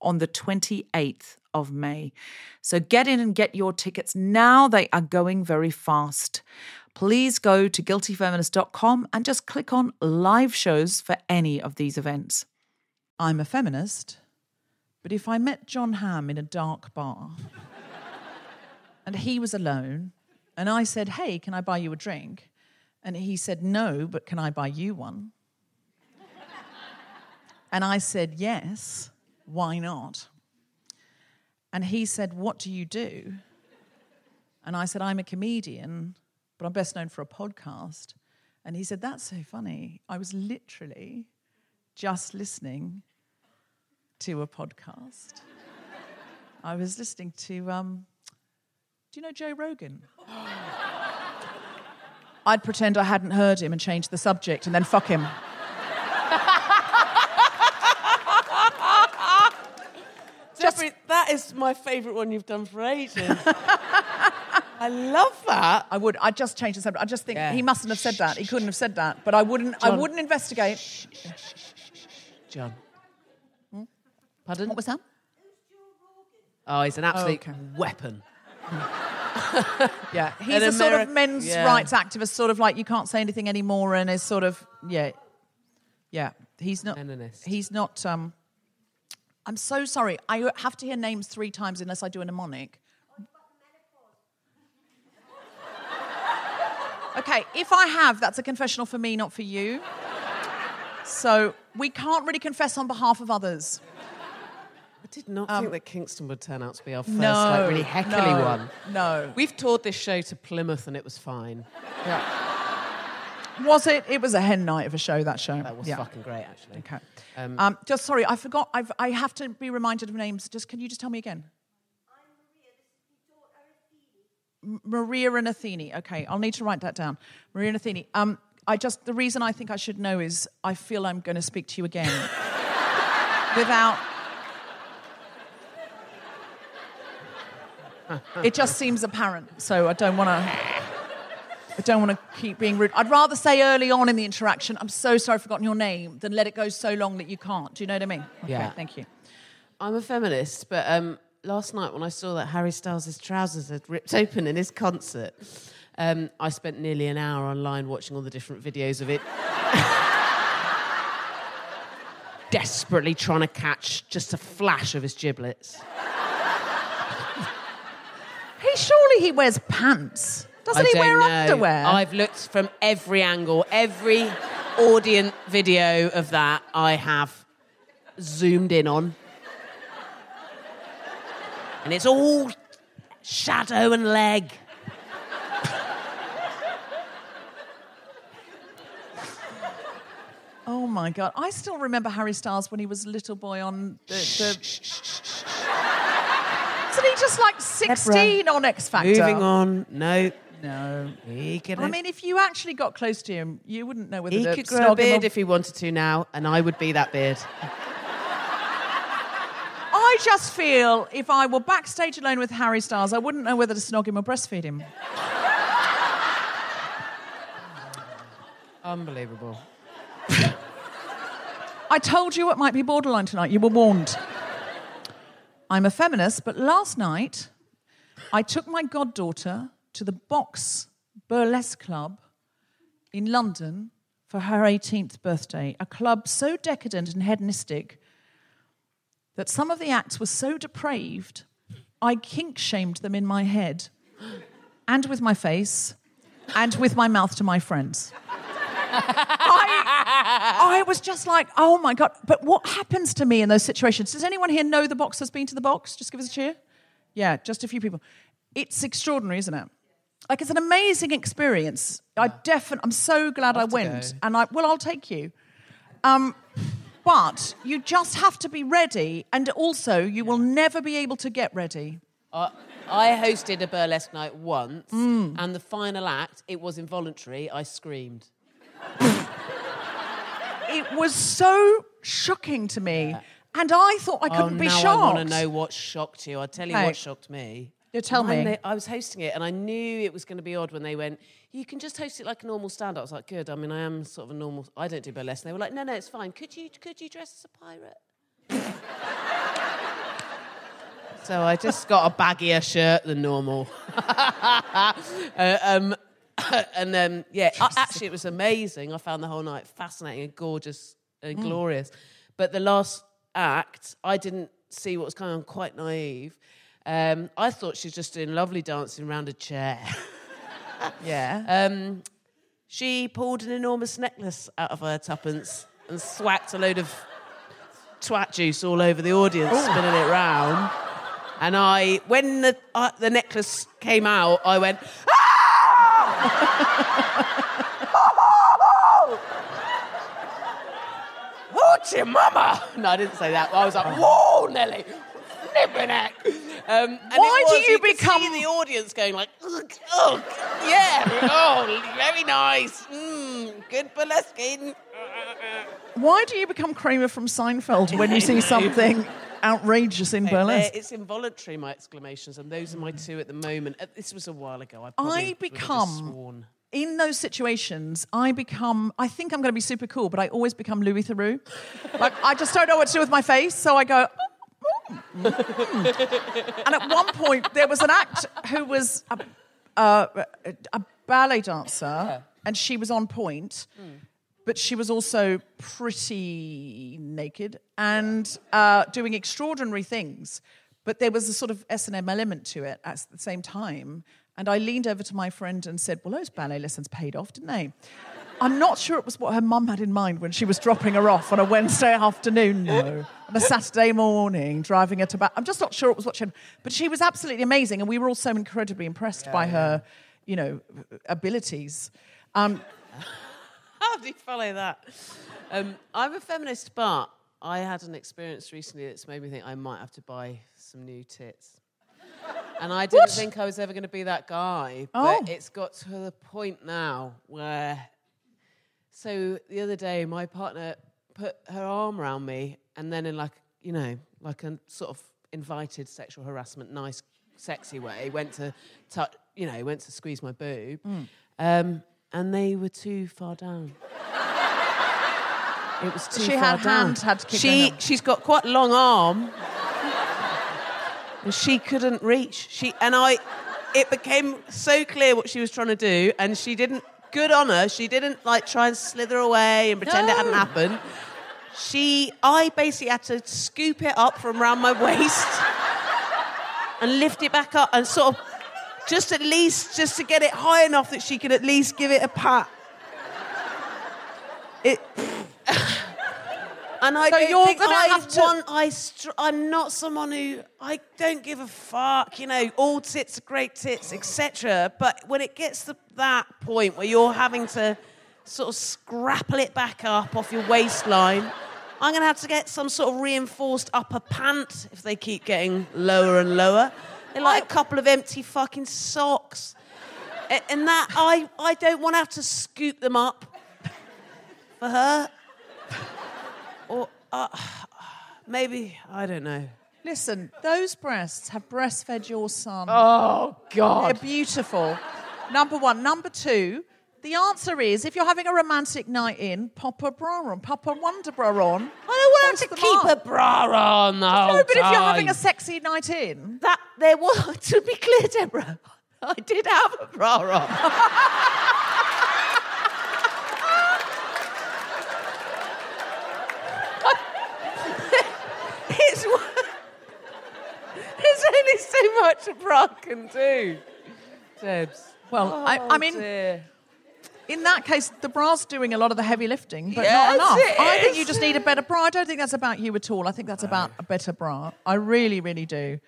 on the 28th of May. So get in and get your tickets now. They are going very fast. Please go to guiltyfeminist.com and just click on live shows for any of these events. I'm a feminist, but if I met Jon Hamm in a dark bar and he was alone, and I said, Hey, can I buy you a drink? And he said, No, but can I buy you one? and I said, Yes, why not? And he said, What do you do? And I said, I'm a comedian, but I'm best known for a podcast. And he said, That's so funny. I was literally just listening to a podcast. I was listening to, um, do you know Joe Rogan? I'd pretend I hadn't heard him and change the subject and then fuck him. That is my favourite one you've done for ages. I love that. I would. I just change the subject. I just think Yeah. he mustn't have said that. He couldn't have said that. But I wouldn't. I John. wouldn't investigate. John. Pardon? What was that? Oh, he's an absolute okay. weapon. Yeah, he's An a sort of Ameri- men's Yeah. rights activist, sort of like you can't say anything anymore, and is sort of yeah, yeah. He's not. Feminist. He's not. Um, I'm so sorry. I have to hear names three times unless I do a mnemonic. Okay, if I have, that's a confessional for me, not for you. So we can't really confess on behalf of others. I did not think that Kingston would turn out to be our first Um, No, like really heckly no, one. No. We've toured this show to Plymouth and it was fine. Was it? It was a hen night of a show. That show. That was Yeah. fucking great, actually. Okay. Um, Um, just sorry, I forgot. I've, I have to be reminded of names. Just can you just tell me again? M- Maria and Athene. Okay, I'll need to write that down. Maria and Athene. Um, I just the reason I think I should know is I feel I'm going to speak to you again without. It just seems apparent, so I don't want to. I don't want to keep being rude. I'd rather say early on in the interaction, I'm so sorry I've forgotten your name, than let it go so long that you can't. Do you know what I mean? Okay, Yeah. thank you. I'm a feminist, but um, last night when I saw that Harry Styles' trousers had ripped open in his concert, um, I spent nearly an hour online watching all the different videos of it. Desperately trying to catch just a flash of his giblets. He surely he wears pants. Doesn't I he wear know. underwear? I've looked from every angle, every audience video of that I have zoomed in on. And it's all shadow and leg. Oh my god! I still remember Harry Styles when he was a little boy on the. the... Isn't he just like 16 on X Factor? Moving on. No. No. He could, I mean, if you actually got close to him, you wouldn't know whether he to could grow a snog him beard or- if he wanted to now, and I would be that beard. I just feel if I were backstage alone with Harry Styles, I wouldn't know whether to snog him or breastfeed him. Unbelievable. I told you it might be borderline tonight. You were warned. I'm a feminist, but last night I took my goddaughter to the Box Burlesque Club in London for her 18th birthday. A club so decadent and hedonistic that some of the acts were so depraved, I kink shamed them in my head and with my face and with my mouth to my friends. I was just like, oh my God. But what happens to me in those situations? Does anyone here know the box has been to the box? Just give us a cheer. Yeah, just a few people. It's extraordinary, isn't it? Like it's an amazing experience. I definitely, I'm so glad I went, go. and I well, I'll take you. Um, but you just have to be ready, and also you will never be able to get ready. I, I hosted a burlesque night once, and the final act, it was involuntary. I screamed. It was so shocking to me, and I thought I couldn't oh, be shocked. I want to know what shocked you. I'll tell you Okay. what shocked me. You tell me. they- I was hosting it, and I knew it was going to be odd when they went. You can just host it like a normal stand-up. I was like, good. I mean, I am sort of a normal. I don't do burlesque. And they were like, no, no, it's fine. Could you could you dress as a pirate? so I just got a baggier shirt than normal. Uh, um, and then yeah, I- actually it was amazing. I found the whole night fascinating and gorgeous and glorious. But the last act, I didn't see what was going on. Quite naive. Um, I thought she was just doing lovely dancing around a chair. Yeah. Um, she pulled an enormous necklace out of her tuppence and swacked a load of twat juice all over the audience, spinning it round. And I, when the, uh, the necklace came out, I went, Hoochie mama! No, I didn't say that. I was like, whoa, Nelly, flipping heck. Um, and Why it do was, you could become- the audience going like, ugh, ugh, yeah, oh, very nice, mm, good burlesque. Why do you become Kramer from Seinfeld when you see something outrageous in burlesque? It's involuntary, my exclamations, and those are my two at the moment. Uh, This was a while ago. I, I would have just become- sworn. in those situations, I become, I think I'm going to be super cool, but I always become Louis Theroux. like, I just don't know what to do with my face, so I go, "Mm, mm, mm." and at one point, there was an act who was a, a, a ballet dancer, and she was on point, but she was also pretty naked and uh, doing extraordinary things. But there was a sort of S&M element to it at the same time. And I leaned over to my friend and said, well, those ballet lessons paid off, didn't they? I'm not sure it was what her mum had in mind when she was dropping her off on a Wednesday afternoon, no. On a Saturday morning, driving her to back. I'm just not sure it was what she had. But she was absolutely amazing, and we were all so incredibly impressed by her, you know, abilities. Um, How do you follow that? Um, I'm a feminist, but I had an experience recently that's made me think I might have to buy some new tits. And I didn't What? think I was ever going to be that guy, Oh. but it's got to the point now where. So the other day, my partner put her arm around me, and then in like you know, like a sort of invited sexual harassment, nice, sexy way, went to touch, you know, went to squeeze my boob, um, and they were too far down. It was too far. She far had down. hand- had to keep she she's got quite a long arm, and she couldn't reach. She and I, it became so clear what she was trying to do, and she didn't. Good on her. She didn't like try and slither away and pretend it hadn't happened. She, I basically had to scoop it up from around my waist and lift it back up and sort of just at least just to get it high enough that she could at least give it a pat. It. And I So don't you're think gonna I have to- want. I str- I'm not someone who I don't give a fuck. You know, all tits are great tits, etc. But when it gets to that point where you're having to sort of scrapple it back up off your waistline, I'm going to have to get some sort of reinforced upper pant if they keep getting lower and lower. They're like a couple of empty fucking socks. And that I, I don't want to have to scoop them up for her. Or uh, maybe, I don't know. listen, those breasts have breastfed your son. Oh, God. They're beautiful. Number one. Number two, the answer is if you're having a romantic night in, pop a bra on, pop a wonder bra on. I don't want Post to them keep up. a bra on the whole No, but if you're having a sexy night in, That, there was, to be clear, Deborah, I did have a bra on. it's, there's only so much a bra can do. Debs. well, I, Oh, I mean, dear. in that case, the bra's doing a lot of the heavy lifting, but Yes, not enough. I think you just need a better bra. I don't think that's about you at all. I think that's about a better bra. I really, really do.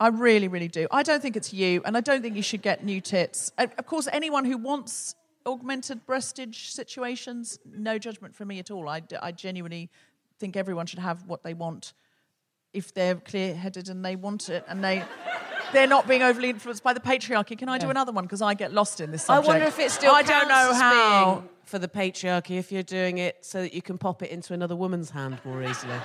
I really, really do. I don't think it's you, and I don't think you should get new tits. Of course, anyone who wants augmented breastage situations, no judgment from me at all. I, I genuinely think everyone should have what they want if they're clear-headed and they want it and they they're not being overly influenced by the patriarchy. Can I do another one because I get lost in this I wonder if it's still I don't know how. for the patriarchy if you're doing it so that you can pop it into another woman's hand more easily.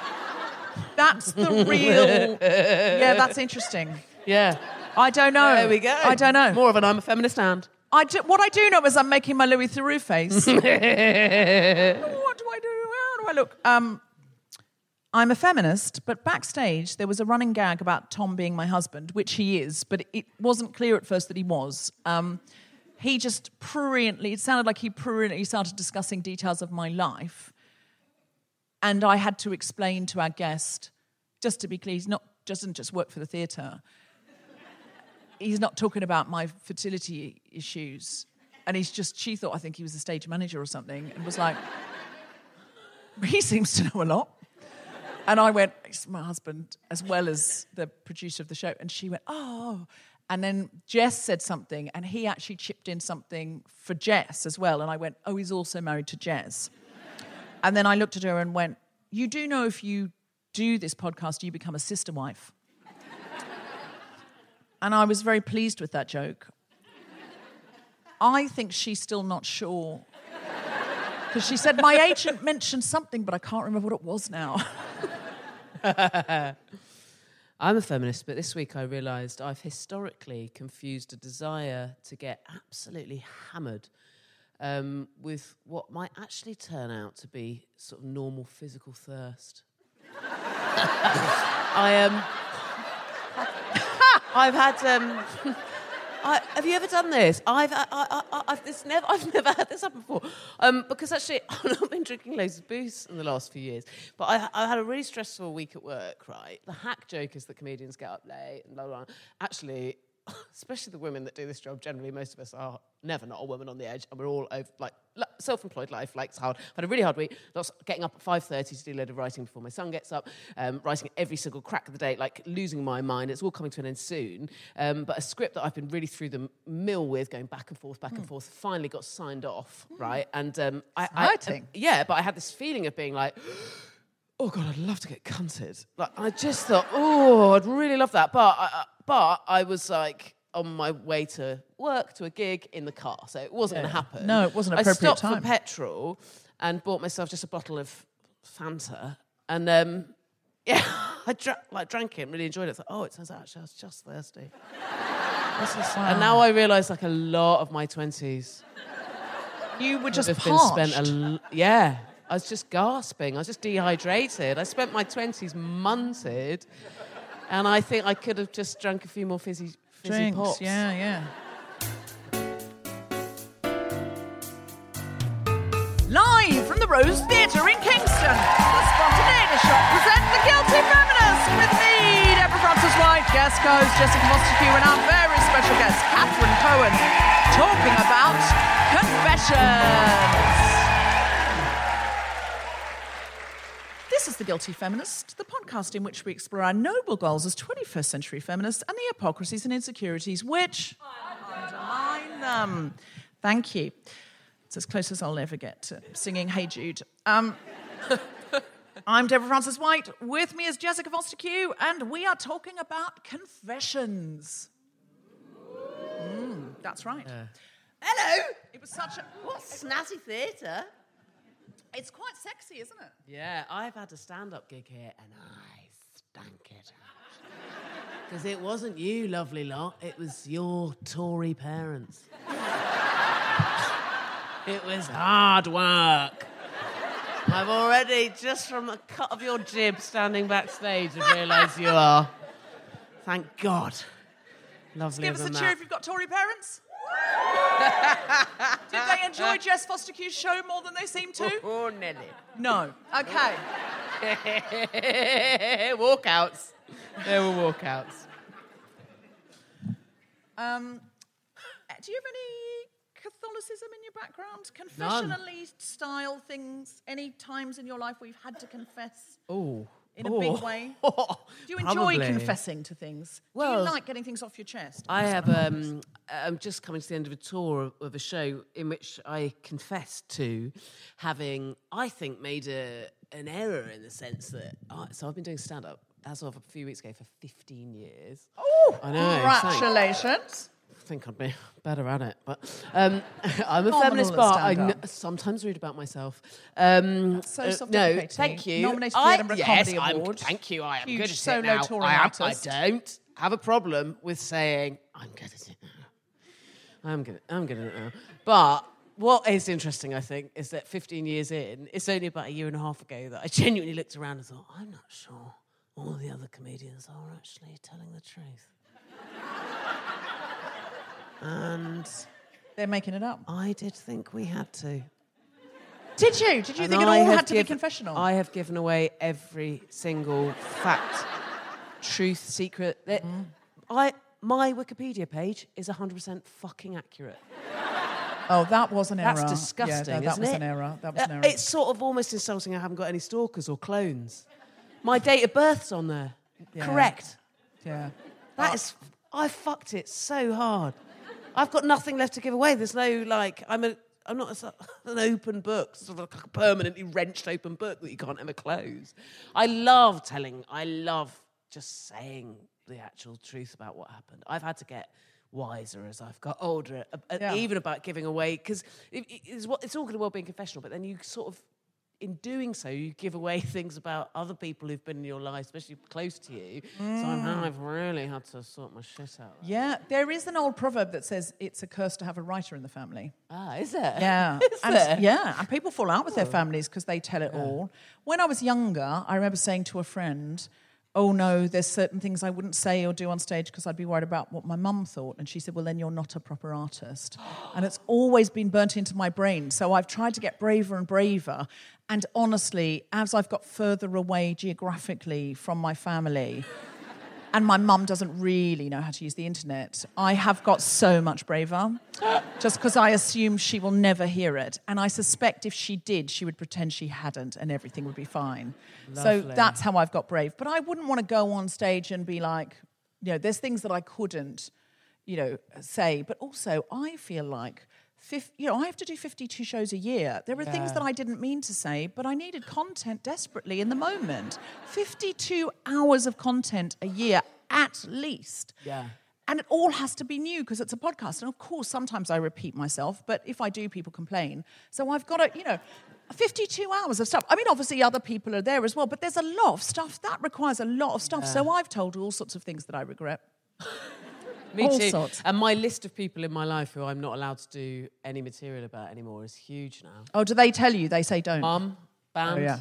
That's the real. yeah, that's interesting. Yeah. I don't know. There we go. I don't know. More of an I'm a feminist hand. I do, what I do know is I'm making my Louis Theroux face. what do I do? How do I look? Um, I'm a feminist, but backstage there was a running gag about Tom being my husband, which he is, but it wasn't clear at first that he was. Um, he just pruriently, it sounded like he pruriently started discussing details of my life. And I had to explain to our guest, just to be clear, he's not doesn't just work for the theatre. He's not talking about my fertility issues. And he's just, she thought I think he was a stage manager or something and was like, he seems to know a lot. And I went, it's my husband, as well as the producer of the show. And she went, oh. And then Jess said something, and he actually chipped in something for Jess as well. And I went, oh, he's also married to Jess. And then I looked at her and went, you do know if you do this podcast, you become a sister wife. And I was very pleased with that joke. I think she's still not sure. Because she said, My agent mentioned something, but I can't remember what it was now. I'm a feminist, but this week I realised I've historically confused a desire to get absolutely hammered um, with what might actually turn out to be sort of normal physical thirst. I um, I've had um, I, have you ever done this? I've I, I, I've this never I've never had this happen before. Um, because actually I've been drinking loads of booze in the last few years. But I, I had a really stressful week at work. Right, the hack joke is that comedians get up late and blah blah. blah. Actually, especially the women that do this job, generally most of us are never not a woman on the edge, and we're all over, like self-employed life, like it's hard. I've had a really hard week. Lots getting up at five thirty to do a load of writing before my son gets up, um, writing every single crack of the day, like losing my mind. It's all coming to an end soon. Um, but a script that I've been really through the mill with, going back and forth, back and forth, finally got signed off. Right, and um, I, I, Exciting. yeah, but I had this feeling of being like oh god, I'd love to get cunted. Like I just thought, oh, I'd really love that. But I, I- but I was like on my way to work to a gig in the car, so it wasn't going to happen. No, it wasn't appropriate I stopped time. for petrol and bought myself just a bottle of Fanta, and um, yeah, I dra- like drank it, and really enjoyed it. I thought, oh, it turns out actually I was just thirsty. And now I realise like a lot of my twenties You were just have been spent a l- yeah. I was just gasping. I was just dehydrated. I spent my twenties munted, and I think I could have just drunk a few more fizzy, fizzy Drinks, pops. yeah, yeah. Live from the Rose Theatre in Kingston, the Spontaneity Shop presents The Guilty Feminist with me, Deborah Frances-White, guest host Jessica Fostekew and our very special guest, Catherine Cohen, talking about confessions. Is The Guilty Feminist, the podcast in which we explore our noble goals as 21st century feminists and the hypocrisies and insecurities which undermine them. Thank you. It's as close as I'll ever get to singing Hey Jude. Um, I'm Deborah Frances-White. With me is Jessica Fostekew, and we are talking about confessions. Mm, that's right. Hello. It was such a. What snazzy theatre? It's quite sexy, isn't it? Yeah, I've had a stand-up gig here, and I stank it out. Because it wasn't you, lovely lot. It was your Tory parents. it was hard work. I've already, just from a cut of your jib standing backstage, have realised you are. Thank God. Lovely Give us a cheer that. if you've got Tory parents. Did they enjoy Jess Fostekew's show more than they seem to? Oh, Nelly. No. Okay. walkouts. There were walkouts. Um, do you have any Catholicism in your background? Confessionally style things? Any times in your life where you've had to confess Oh. In a big way? Do you enjoy Probably. confessing to things? Do you like getting things off your chest? I have. Um, I'm just coming to the end of a tour of, of a show in which I confessed to having, I think, made a, an error in the sense that I, so I've been doing stand up as of a few weeks ago for 15 years. Oh, I know. Congratulations. I think I'd be better at it, but um, I'm a feminist, but I sometimes read about myself. Um, so uh, no, thank you. Nominated for the I, Edinburgh yes, Comedy I'm- Award. Thank you. I am Huge good at solo it now. I, am, I don't have a problem with saying I'm good at it now. I'm good. I'm good at it now. But what is interesting, I think, is that 15 years in, it's only about a year and a half ago that I genuinely looked around and thought, I'm not sure all the other comedians are actually telling the truth. And They're making it up. I did think we had to. Did you? Did you And think it I all had to be confessional? I have given away every single fact, truth, secret. That Mm-hmm. I my Wikipedia page is 100% fucking accurate. oh, that was an error. That's disgusting, Yeah, no, that was it? an error. That was an Uh, error. It's sort of almost insulting I haven't got any stalkers or clones. My date of birth's on there. Yeah. Correct. yeah. That is, I fucked it so hard. I've got nothing left to give away. There's no like, I'm a, I'm not a, an open book, sort of like a permanently wrenched open book that you can't ever close. I love telling. I love just saying the actual truth about what happened. I've had to get wiser as I've got older, uh, Yeah. even about giving away because it, it- it's, what- it's all going to well being confessional, but then you sort of in doing so, you give away things about other people who've been in your life, especially close to you. So I'm, I've really had to sort my shit out. Yeah, there is an old proverb that says it's a curse to have a writer in the family. Ah, is it? Yeah, Is and, there? yeah, and people fall out with their families because they tell it all. When I was younger, I remember saying to a friend, "Oh no, there's certain things I wouldn't say or do on stage because I'd be worried about what my mum thought." And she said, "Well, then you're not a proper artist." and it's always been burnt into my brain. So I've tried to get braver and braver. And honestly, as I've got further away geographically from my family. And my mum doesn't really know how to use the internet. I have got so much braver just because I assume she will never hear it. And I suspect if she did, she would pretend she hadn't and everything would be fine. So that's how I've got brave. But I wouldn't want to go on stage and be like, you know, there's things that I couldn't, you know, say. But also, I feel like. You know, I have to do 52 shows a year. There are things that I didn't mean to say, but I needed content desperately in the moment. 52 hours of content a year at least. Yeah. And it all has to be new because it's a podcast. And of course, sometimes I repeat myself, but if I do, people complain. So I've got to, you know, 52 hours of stuff. I mean, obviously, other people are there as well, but there's a lot of stuff that requires a lot of stuff. So I've told all sorts of things that I regret. Me All too. sorts. And my list of people in my life who I'm not allowed to do any material about anymore is huge now. Oh, do they tell you? They say don't. Mum, oh, banned. oh, yeah.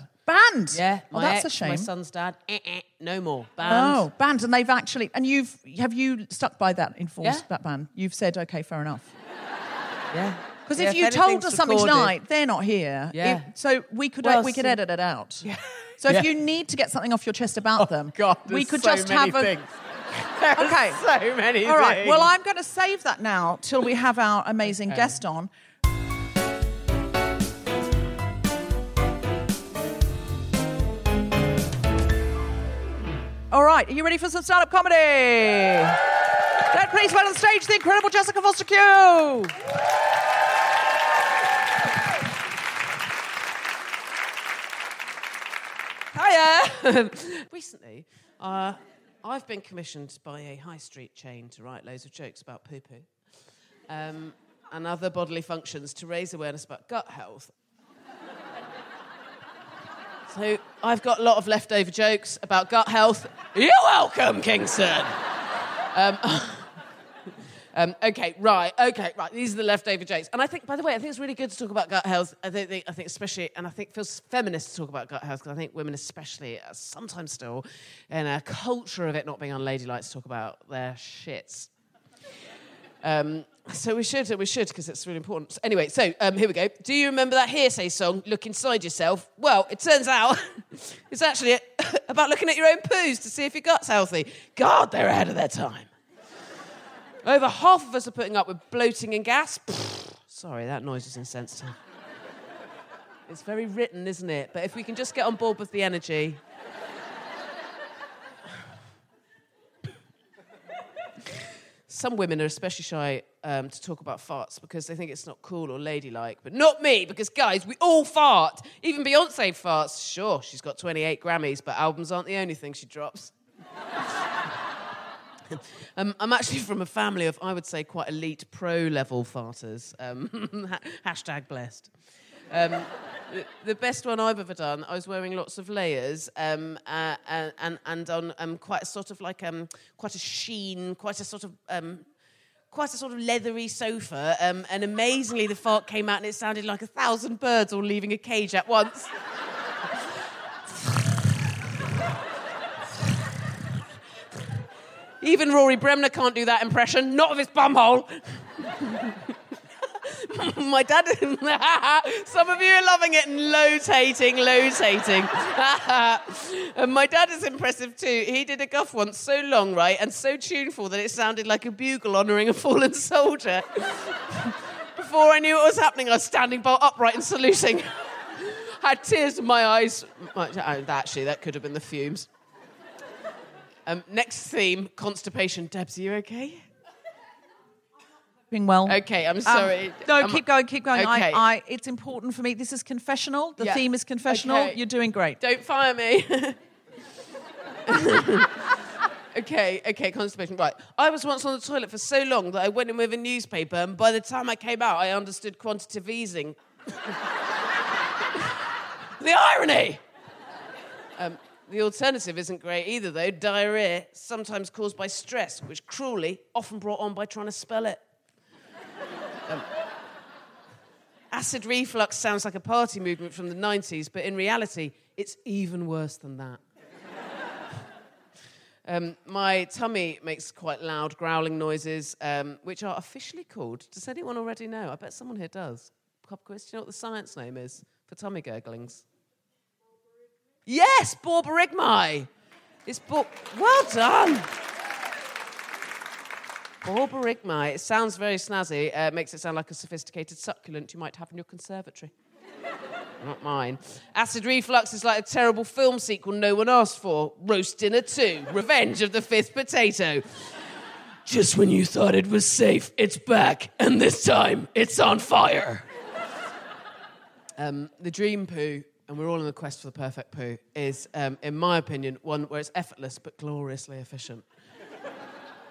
Banned. Yeah, Oh, my that's ex, a shame. my son's dad. Eh, eh, no more. Banned. Oh, banned, and they've actually, and you've have you stuck by that enforced Yeah. that ban? You've said okay, fair enough. Yeah. Because Yeah, if you told us something recorded- tonight, they're not here. Yeah. If- so we could Well, we could so- edit it out. Yeah. So if you need to get something off your chest about them, God, we could so just have a. things. Okay. so many All right. things. Well, I'm going to save that now till we have our amazing guest on. All right. Are you ready for some stand-up comedy? Then please welcome on stage the incredible Jessica Fostekew. Hiya! Recently, uh, I've been commissioned by a high street chain to write loads of jokes about poo poo um, and other bodily functions to raise awareness about gut health. So I've got a lot of leftover jokes about gut health. You're welcome, Kingston. Um, um, okay, right, okay, right. These are the leftover jokes, and I think, by the way, I think it's really good to talk about gut health. I think, I think especially, and I think feels feminist to talk about gut health because I think women, especially, are sometimes still in a culture of it not being unladylike to talk about their shits. Um, so we should, we should, because it's really important. So anyway, so um, here we go. Do you remember that Hear'Say song, "Look Inside Yourself"? Well, it turns out it's actually about looking at your own poos to see if your gut's healthy. God, they're ahead of their time. Over half of us are putting up with bloating and gas. Sorry, that noise is insensitive. It's very written, isn't it? But if we can just get on board with the energy. Some women are especially shy um, to talk about farts because they think it's not cool or ladylike, but not me because guys, we all fart. Even Beyonce farts. Sure, she's got 28 Grammys, but albums aren't the only thing she drops. Um, I'm actually from a family of, I would say, quite elite pro level farters. Um, hashtag blessed. The, best one I've ever done, I was wearing lots of layers um, uh, and, and on um, quite a sort of like um, quite a sheen, quite a sort of um, quite a sort of leathery sofa. Um, and amazingly, the fart came out and it sounded like a thousand birds all leaving a cage at once. Even Rory Bremner can't do that impression, not of his bumhole. my dad, some of you are loving it and lotating, lotating. and my dad is impressive too. He did a guff once so long, right, and so tuneful that it sounded like a bugle honouring a fallen soldier. Before I knew what was happening, I was standing bolt upright and saluting. Had tears in my eyes. Actually, that could have been the fumes. Um, next theme constipation. Debs, are you okay? Doing well. Okay, I'm sorry. Um, no, keep going, keep going. Okay. I, I, it's important for me. This is confessional. The yeah. theme is confessional. Okay. You're doing great. Don't fire me. okay, okay, constipation. Right. I was once on the toilet for so long that I went in with a newspaper, and by the time I came out, I understood quantitative easing. the irony! Um, the alternative isn't great either, though. Diarrhea, sometimes caused by stress, which cruelly often brought on by trying to spell it. Um, acid reflux sounds like a party movement from the 90s, but in reality, it's even worse than that. Um, my tummy makes quite loud growling noises, um, which are officially called. Does anyone already know? I bet someone here does. Pop quiz. Do you know what the science name is for tummy gurglings? Yes, borborygmi. It's bo- well done. Borborygmi. It sounds very snazzy. Uh, makes it sound like a sophisticated succulent you might have in your conservatory. Not mine. Acid reflux is like a terrible film sequel no one asked for. Roast Dinner 2, Revenge of the Fifth Potato. Just when you thought it was safe, it's back, and this time it's on fire. Um, the dream poo and we're all in the quest for the perfect poo, is, um, in my opinion, one where it's effortless but gloriously efficient.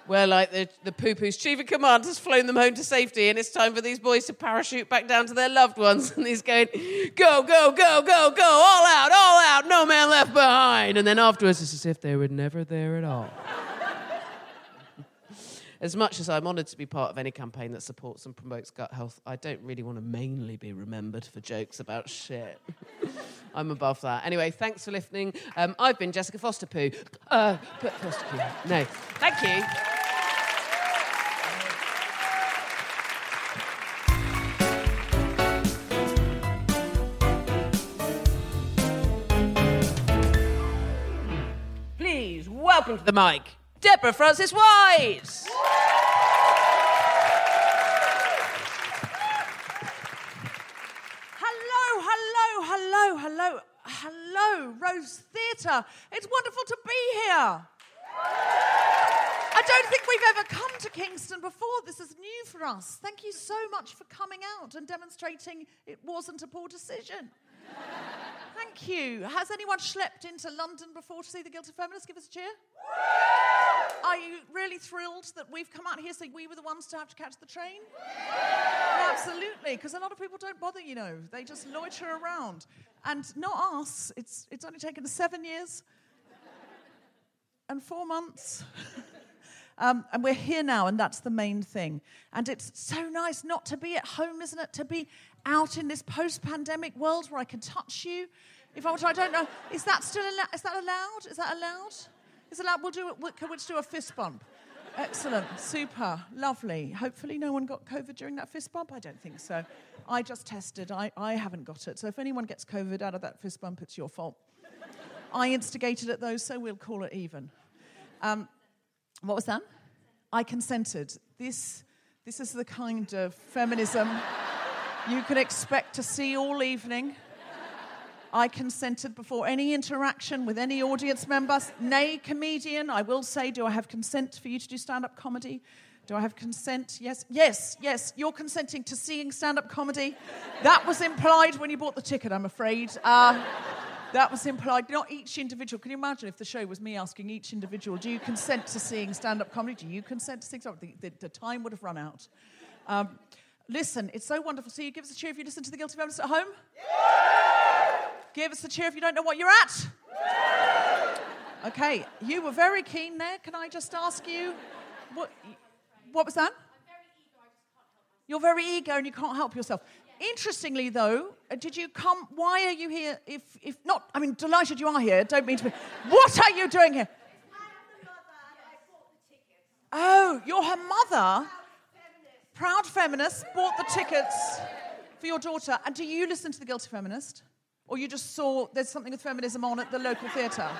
Where, like, the, the poo poo's chief of command has flown them home to safety, and it's time for these boys to parachute back down to their loved ones. And he's going, go, go, go, go, go, all out, all out, no man left behind. And then afterwards, it's as if they were never there at all as much as I'm honoured to be part of any campaign that supports and promotes gut health, I don't really want to mainly be remembered for jokes about shit. I'm above that. Anyway, thanks for listening. Um, I've been Jessica Foster Poo. Uh, Foster Poo. No. Thank you. Please welcome to the mic, Deborah Frances-White. hello, hello, hello, hello, hello, Rose Theatre. It's wonderful to be here. I don't think we've ever come to Kingston before. This is new for us. Thank you so much for coming out and demonstrating it wasn't a poor decision. Thank you. Has anyone schlepped into London before to see The Guilty Feminist? Give us a cheer. Are you really thrilled that we've come out here so we were the ones to have to catch the train? Absolutely, because a lot of people don't bother, you know. They just loiter around. And not us. It's, it's only taken seven years and four months. Um, and we're here now, and that's the main thing. And it's so nice not to be at home, isn't it? To be out in this post-pandemic world where I can touch you. If I, I don't know, is that still? Is that allowed? Is that allowed? Is allowed? We'll do. We'll, do a fist bump? Excellent, super, lovely. Hopefully, no one got COVID during that fist bump. I don't think so. I just tested. I, I haven't got it. So if anyone gets COVID out of that fist bump, it's your fault. I instigated it though, so we'll call it even. Um, what was that? I consented. This, this is the kind of feminism you can expect to see all evening. I consented before any interaction with any audience members. Nay, comedian, I will say, do I have consent for you to do stand up comedy? Do I have consent? Yes, yes, yes. You're consenting to seeing stand up comedy. That was implied when you bought the ticket, I'm afraid. Uh, that was implied. Not each individual. Can you imagine if the show was me asking each individual, do you consent to seeing stand up comedy? Do you consent to seeing stand? The, the, the time would have run out. Um, listen, it's so wonderful. So you give us a cheer if you listen to The Guilty Feminist at home? Yeah! Give us a cheer if you don't know what you're at? Okay, you were very keen there. Can I just ask you, what, what was that? You're very eager and you can't help yourself. Interestingly, though, uh, did you come? Why are you here? If, if not, I mean, delighted you are here. Don't mean to be. What are you doing here? Oh, you're her mother. Proud feminist bought the tickets for your daughter. And do you listen to the Guilty Feminist, or you just saw there's something with feminism on at the local theatre?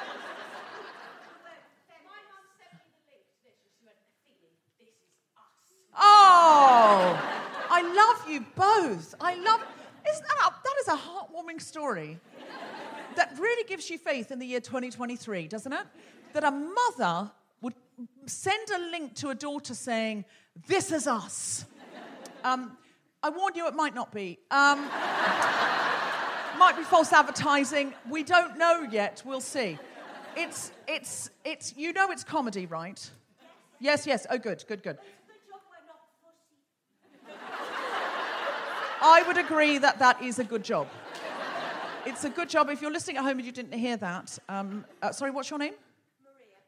Oh, I love you both. I love. Isn't that, that is a heartwarming story that really gives you faith in the year 2023, doesn't it? That a mother would send a link to a daughter saying, This is us. Um, I warn you, it might not be. Um, might be false advertising. We don't know yet. We'll see. It's, it's, it's, you know it's comedy, right? Yes, yes. Oh, good, good, good. I would agree that that is a good job. It's a good job. If you're listening at home and you didn't hear that, um, uh, sorry, what's your name?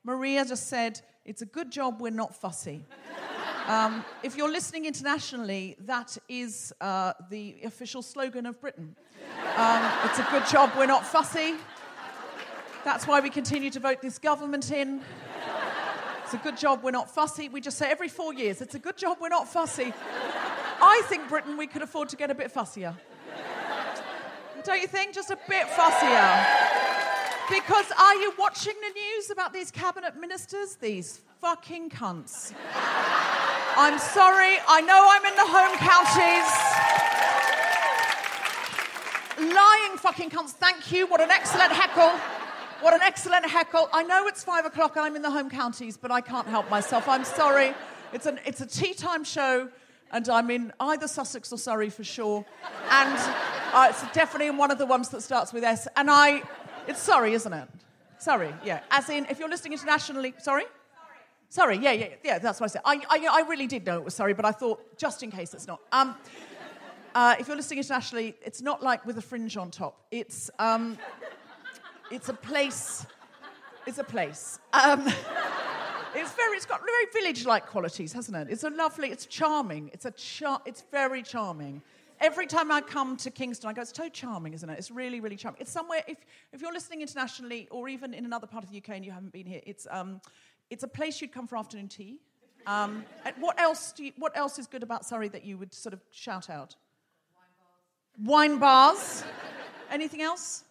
Maria. Maria just said, it's a good job we're not fussy. Um, if you're listening internationally, that is uh, the official slogan of Britain. Um, it's a good job we're not fussy. That's why we continue to vote this government in. It's a good job we're not fussy. We just say every four years, it's a good job we're not fussy. I think Britain, we could afford to get a bit fussier. Don't you think? Just a bit fussier. Because are you watching the news about these cabinet ministers? These fucking cunts. I'm sorry, I know I'm in the home counties. Lying fucking cunts. Thank you. What an excellent heckle. What an excellent heckle. I know it's five o'clock I'm in the home counties, but I can't help myself. I'm sorry. It's, an, it's a tea time show and I'm in either Sussex or Surrey for sure. And uh, it's definitely in one of the ones that starts with S. And I, it's Surrey, isn't it? Surrey, yeah. As in, if you're listening internationally, sorry? Sorry, yeah, yeah, yeah, that's what I said. I, I, I really did know it was sorry, but I thought, just in case it's not. Um, uh, if you're listening internationally, it's not like with a fringe on top. It's, um, it's a place. It's a place. Um, it's very, it's got very village-like qualities, hasn't it? It's a lovely, it's charming. It's a char, it's very charming. Every time I come to Kingston, I go, it's so charming, isn't it? It's really, really charming. It's somewhere, if, if you're listening internationally or even in another part of the UK and you haven't been here, it's, um, it's a place you'd come for afternoon tea. Um, what, else you, what else is good about Surrey that you would sort of shout out? Wine bars. Wine bars. Anything else?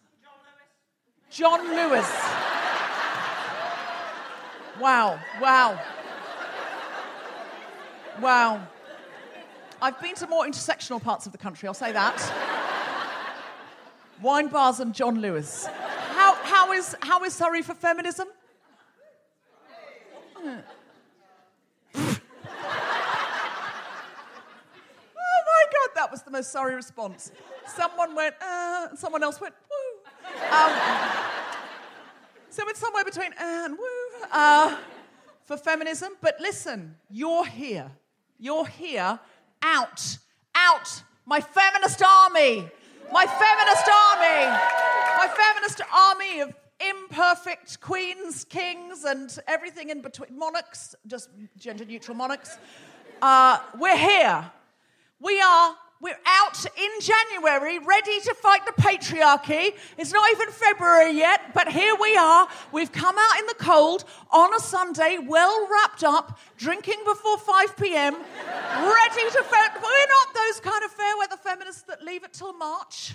John Lewis. John Lewis. Wow, wow. Wow. I've been to more intersectional parts of the country, I'll say that. Wine bars and John Lewis. How, how, is, how is Surrey for feminism? oh my God, that was the most sorry response. Someone went, uh, and someone else went, woo. Um, so it's somewhere between uh, and woo uh, for feminism. But listen, you're here. You're here out, out, my feminist army, my feminist army, my feminist army of imperfect queens, kings, and everything in between, monarchs, just gender neutral monarchs. Uh, we're here. We are we're out in January, ready to fight the patriarchy. It's not even February yet, but here we are. We've come out in the cold on a Sunday, well wrapped up, drinking before 5 p.m., ready to fight. We're not those kind of fair weather feminists that leave it till March.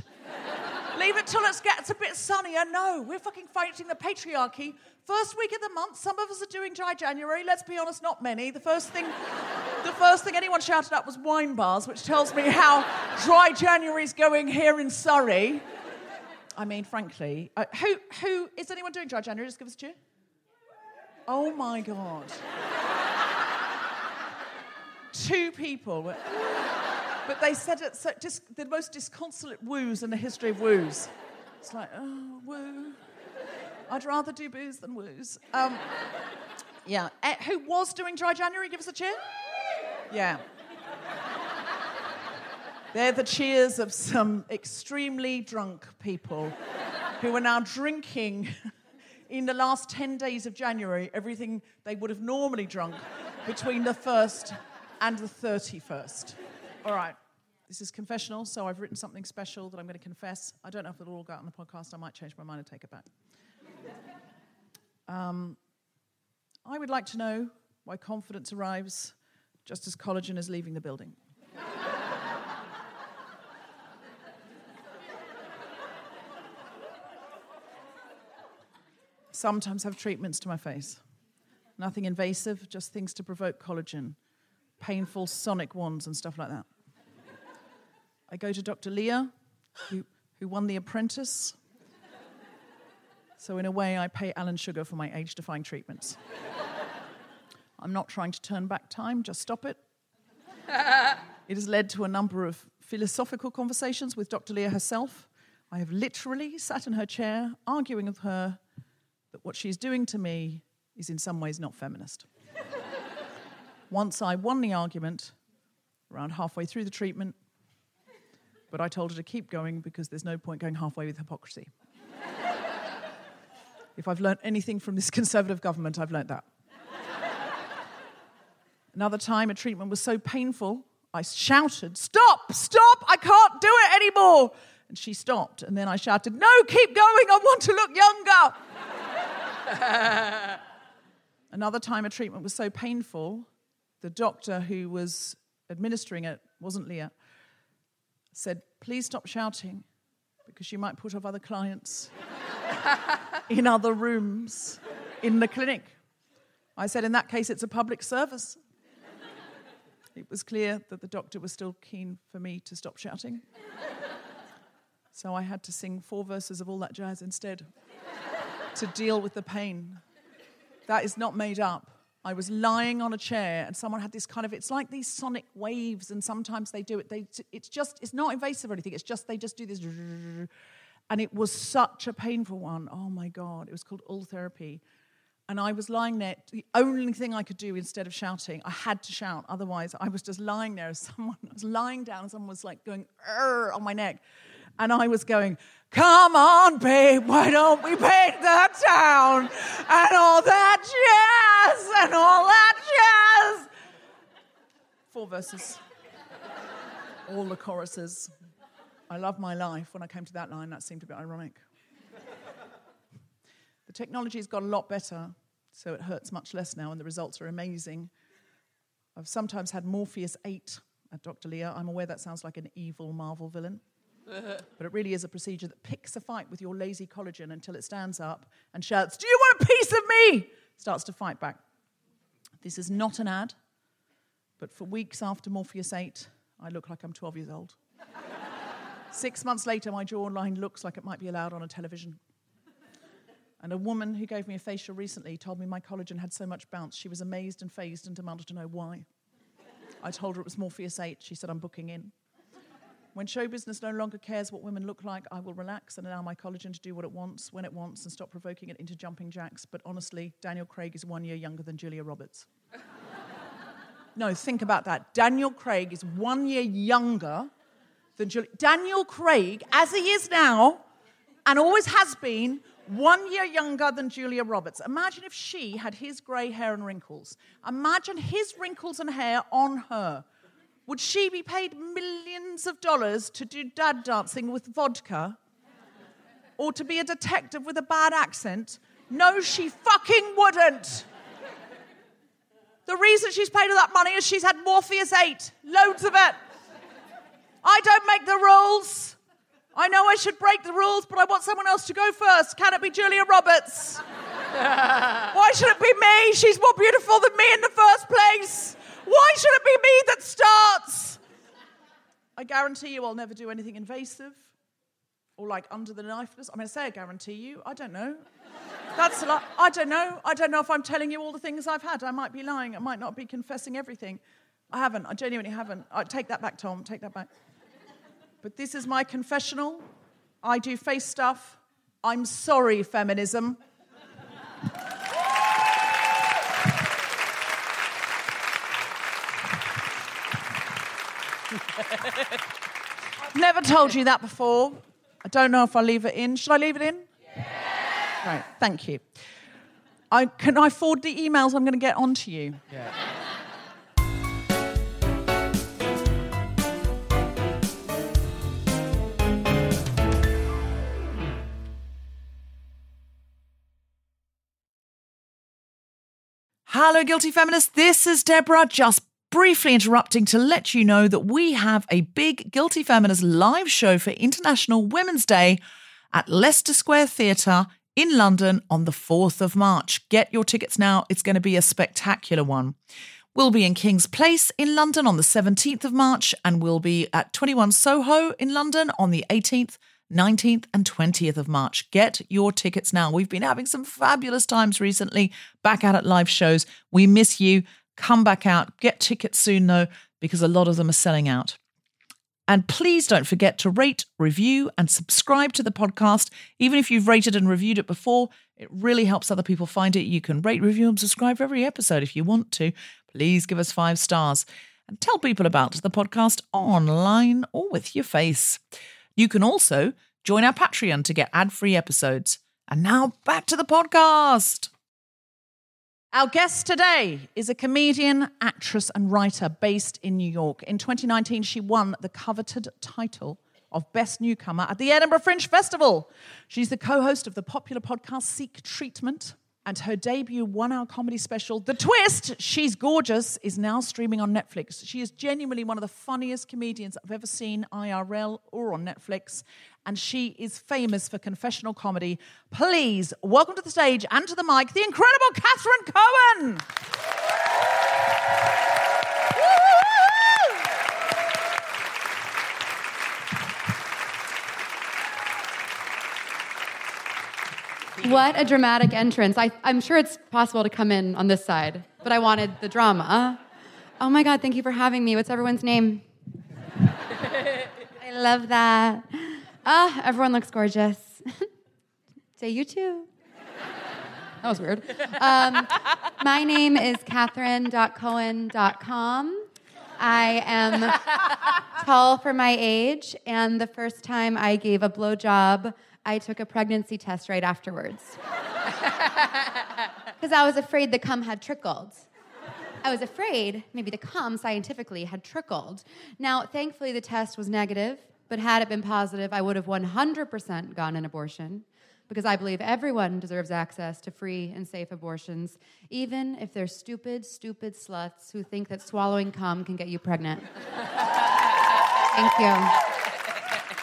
Leave it till it gets a bit sunnier. No, we're fucking fighting the patriarchy First week of the month, some of us are doing dry January. Let's be honest, not many. The first thing, the first thing anyone shouted out was wine bars, which tells me how dry January's going here in Surrey. I mean, frankly, uh, who who is anyone doing dry January? Just give us a cheer. Oh my god. two people. But they said it so dis- the most disconsolate woos in the history of woos. It's like, oh, woo. I'd rather do booze than woos. Um, yeah. Eh, who was doing dry January? Give us a cheer. Yeah. They're the cheers of some extremely drunk people who are now drinking in the last 10 days of January everything they would have normally drunk between the 1st and the 31st. All right. This is confessional, so I've written something special that I'm going to confess. I don't know if it'll all go out on the podcast. I might change my mind and take it back. Um, I would like to know why confidence arrives just as collagen is leaving the building. Sometimes have treatments to my face. Nothing invasive, just things to provoke collagen. Painful sonic wands and stuff like that. I go to Dr. Leah, who, who won The Apprentice. So, in a way, I pay Alan Sugar for my age defying treatments. I'm not trying to turn back time, just stop it. it has led to a number of philosophical conversations with Dr. Leah herself. I have literally sat in her chair arguing with her that what she's doing to me is in some ways not feminist. Once I won the argument, around halfway through the treatment, but I told her to keep going because there's no point going halfway with hypocrisy. if I've learnt anything from this conservative government, I've learnt that. Another time, a treatment was so painful, I shouted, Stop, stop, I can't do it anymore. And she stopped, and then I shouted, No, keep going, I want to look younger. Another time, a treatment was so painful, the doctor who was administering it wasn't Leah, said, Please stop shouting because you might put off other clients in other rooms in the clinic. I said, In that case, it's a public service. It was clear that the doctor was still keen for me to stop shouting. So I had to sing four verses of all that jazz instead to deal with the pain. That is not made up. I was lying on a chair and someone had this kind of, it's like these sonic waves, and sometimes they do it. They, it's just, it's not invasive or anything. It's just, they just do this. And it was such a painful one. Oh my God. It was called Ultherapy. And I was lying there. The only thing I could do instead of shouting, I had to shout. Otherwise, I was just lying there. Someone I was lying down, and someone was like going on my neck. And I was going, Come on, babe, why don't we paint the town? And all that jazz, and all that jazz. Four verses. all the choruses. I love my life. When I came to that line, that seemed a bit ironic. the technology's got a lot better, so it hurts much less now, and the results are amazing. I've sometimes had Morpheus 8 at Dr. Leah. I'm aware that sounds like an evil Marvel villain but it really is a procedure that picks a fight with your lazy collagen until it stands up and shouts, Do you want a piece of me? Starts to fight back. This is not an ad, but for weeks after Morpheus 8, I look like I'm 12 years old. Six months later, my jawline looks like it might be allowed on a television. And a woman who gave me a facial recently told me my collagen had so much bounce, she was amazed and fazed and demanded to know why. I told her it was Morpheus 8. She said, I'm booking in. When show business no longer cares what women look like, I will relax and allow my collagen to do what it wants, when it wants, and stop provoking it into jumping jacks. But honestly, Daniel Craig is one year younger than Julia Roberts. no, think about that. Daniel Craig is one year younger than Julia. Daniel Craig, as he is now, and always has been, one year younger than Julia Roberts. Imagine if she had his grey hair and wrinkles. Imagine his wrinkles and hair on her. Would she be paid millions of dollars to do dad dancing with vodka? Or to be a detective with a bad accent? No, she fucking wouldn't. The reason she's paid all that money is she's had Morpheus 8, loads of it. I don't make the rules. I know I should break the rules, but I want someone else to go first. Can it be Julia Roberts? Why should it be me? She's more beautiful than me in the first place. Why should it be me that starts? I guarantee you I'll never do anything invasive or like under the knife. I mean, I say I guarantee you. I don't know. That's lot. I don't know. I don't know if I'm telling you all the things I've had. I might be lying. I might not be confessing everything. I haven't. I genuinely haven't. I take that back, Tom. Take that back. But this is my confessional. I do face stuff. I'm sorry, feminism. Never told you that before. I don't know if I leave it in. Should I leave it in? Yeah. Right, thank you. I, can I forward the emails I'm going to get onto you? Yeah. Hello, guilty feminists. This is Deborah, just briefly interrupting to let you know that we have a big Guilty Feminist live show for International Women's Day at Leicester Square Theatre in London on the 4th of March. Get your tickets now, it's going to be a spectacular one. We'll be in King's Place in London on the 17th of March, and we'll be at 21 Soho in London on the 18th 19th and 20th of March. Get your tickets now. We've been having some fabulous times recently back out at live shows. We miss you. Come back out. Get tickets soon, though, because a lot of them are selling out. And please don't forget to rate, review, and subscribe to the podcast. Even if you've rated and reviewed it before, it really helps other people find it. You can rate, review, and subscribe for every episode if you want to. Please give us five stars and tell people about the podcast online or with your face. You can also join our Patreon to get ad free episodes. And now back to the podcast. Our guest today is a comedian, actress, and writer based in New York. In 2019, she won the coveted title of Best Newcomer at the Edinburgh Fringe Festival. She's the co host of the popular podcast Seek Treatment, and her debut one hour comedy special, The Twist, She's Gorgeous, is now streaming on Netflix. She is genuinely one of the funniest comedians I've ever seen IRL or on Netflix, and she is famous for confessional comedy. Please welcome to the stage and to the mic the incredible Catherine Cohen. What a dramatic entrance. I, I'm sure it's possible to come in on this side, but I wanted the drama. Oh my God, thank you for having me. What's everyone's name? I love that. Ah, everyone looks gorgeous. Say you too. That was weird. Um, my name is Catherine.Cohen.com. I am tall for my age, and the first time I gave a blowjob I took a pregnancy test right afterwards. Because I was afraid the cum had trickled. I was afraid maybe the cum scientifically had trickled. Now, thankfully, the test was negative, but had it been positive, I would have 100% gone an abortion because I believe everyone deserves access to free and safe abortions, even if they're stupid, stupid sluts who think that swallowing cum can get you pregnant. Thank you.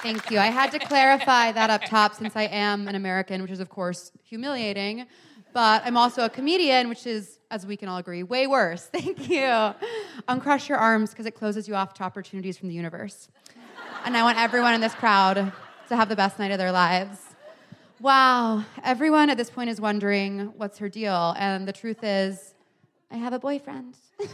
Thank you. I had to clarify that up top since I am an American, which is, of course, humiliating. But I'm also a comedian, which is, as we can all agree, way worse. Thank you. Uncross your arms because it closes you off to opportunities from the universe. And I want everyone in this crowd to have the best night of their lives. Wow. Everyone at this point is wondering what's her deal. And the truth is, I have a boyfriend.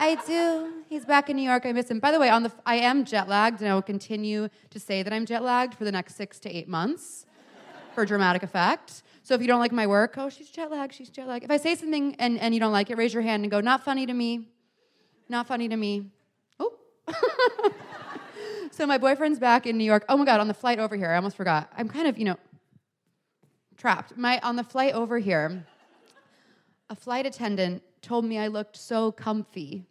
I do. He's back in New York. I miss him. By the way, on the I am jet lagged, and I will continue to say that I'm jet lagged for the next six to eight months for dramatic effect. So if you don't like my work, oh, she's jet lagged, she's jet lagged. If I say something and, and you don't like it, raise your hand and go, not funny to me. Not funny to me. So my boyfriend's back in New York. Oh my God, on the flight over here, I almost forgot. I'm kind of, you know, trapped. My on the flight over here, a flight attendant told me I looked so comfy.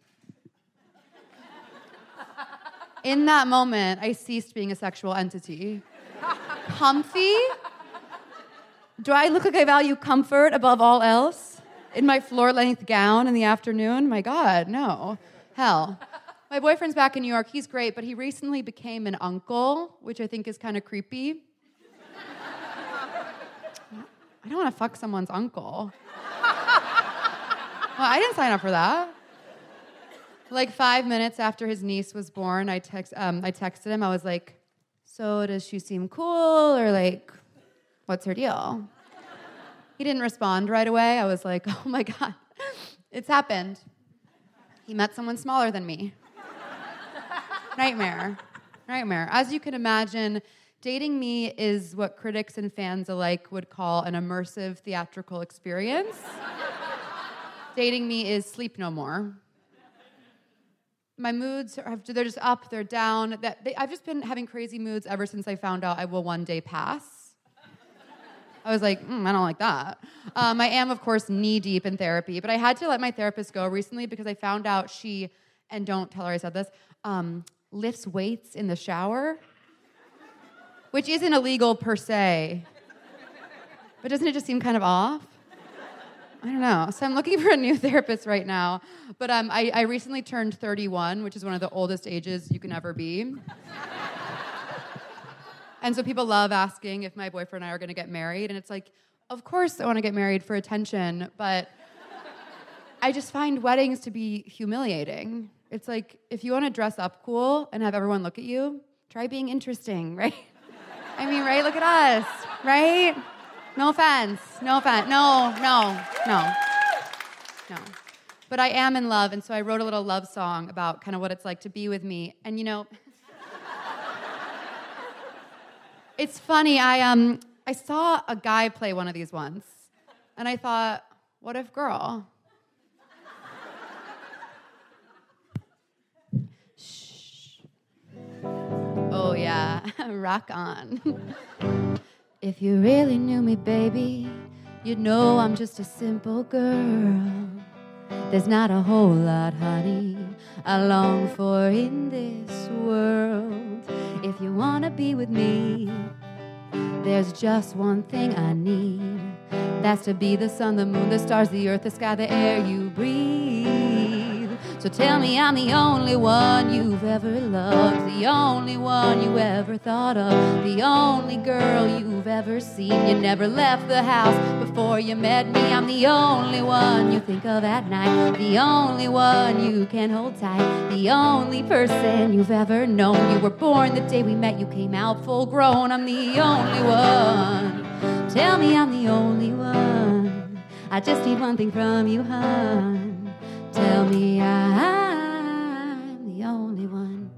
In that moment, I ceased being a sexual entity. Comfy? Do I look like I value comfort above all else? In my floor length gown in the afternoon? My God, no. Hell. My boyfriend's back in New York. He's great, but he recently became an uncle, which I think is kind of creepy. I don't want to fuck someone's uncle. Well, I didn't sign up for that. Like five minutes after his niece was born, I text um, I texted him. I was like, "So does she seem cool, or like, what's her deal?" He didn't respond right away. I was like, "Oh my god, it's happened." he met someone smaller than me. Nightmare. Nightmare. As you can imagine, dating me is what critics and fans alike would call an immersive theatrical experience. dating me is sleep no more. My moods are they're just up, they're down. That they, I've just been having crazy moods ever since I found out I will one day pass. I was like, mm, I don't like that. Um, I am, of course, knee deep in therapy, but I had to let my therapist go recently because I found out she, and don't tell her I said this, um, lifts weights in the shower, which isn't illegal per se. But doesn't it just seem kind of off? I don't know. So I'm looking for a new therapist right now. But um, I, I recently turned 31, which is one of the oldest ages you can ever be. and so people love asking if my boyfriend and I are going to get married. And it's like, of course I want to get married for attention, but I just find weddings to be humiliating. It's like if you want to dress up cool and have everyone look at you, try being interesting, right? I mean, right? Look at us, right? No offense. No offense. No, no, no. No. But I am in love, and so I wrote a little love song about kind of what it's like to be with me. And you know, it's funny. I um I saw a guy play one of these once, and I thought, what if girl? Yeah, rock on. if you really knew me, baby, you'd know I'm just a simple girl. There's not a whole lot, honey, I long for in this world. If you wanna be with me, there's just one thing I need. That's to be the sun, the moon, the stars, the earth, the sky, the air you breathe. So tell me I'm the only one you've ever loved, the only one you ever thought of, the only girl you've ever seen. You never left the house before you met me. I'm the only one you think of at night, the only one you can hold tight, the only person you've ever known. You were born the day we met, you came out full grown. I'm the only one. Tell me I'm the only one. I just need one thing from you, hon. Tell me I'm the only one.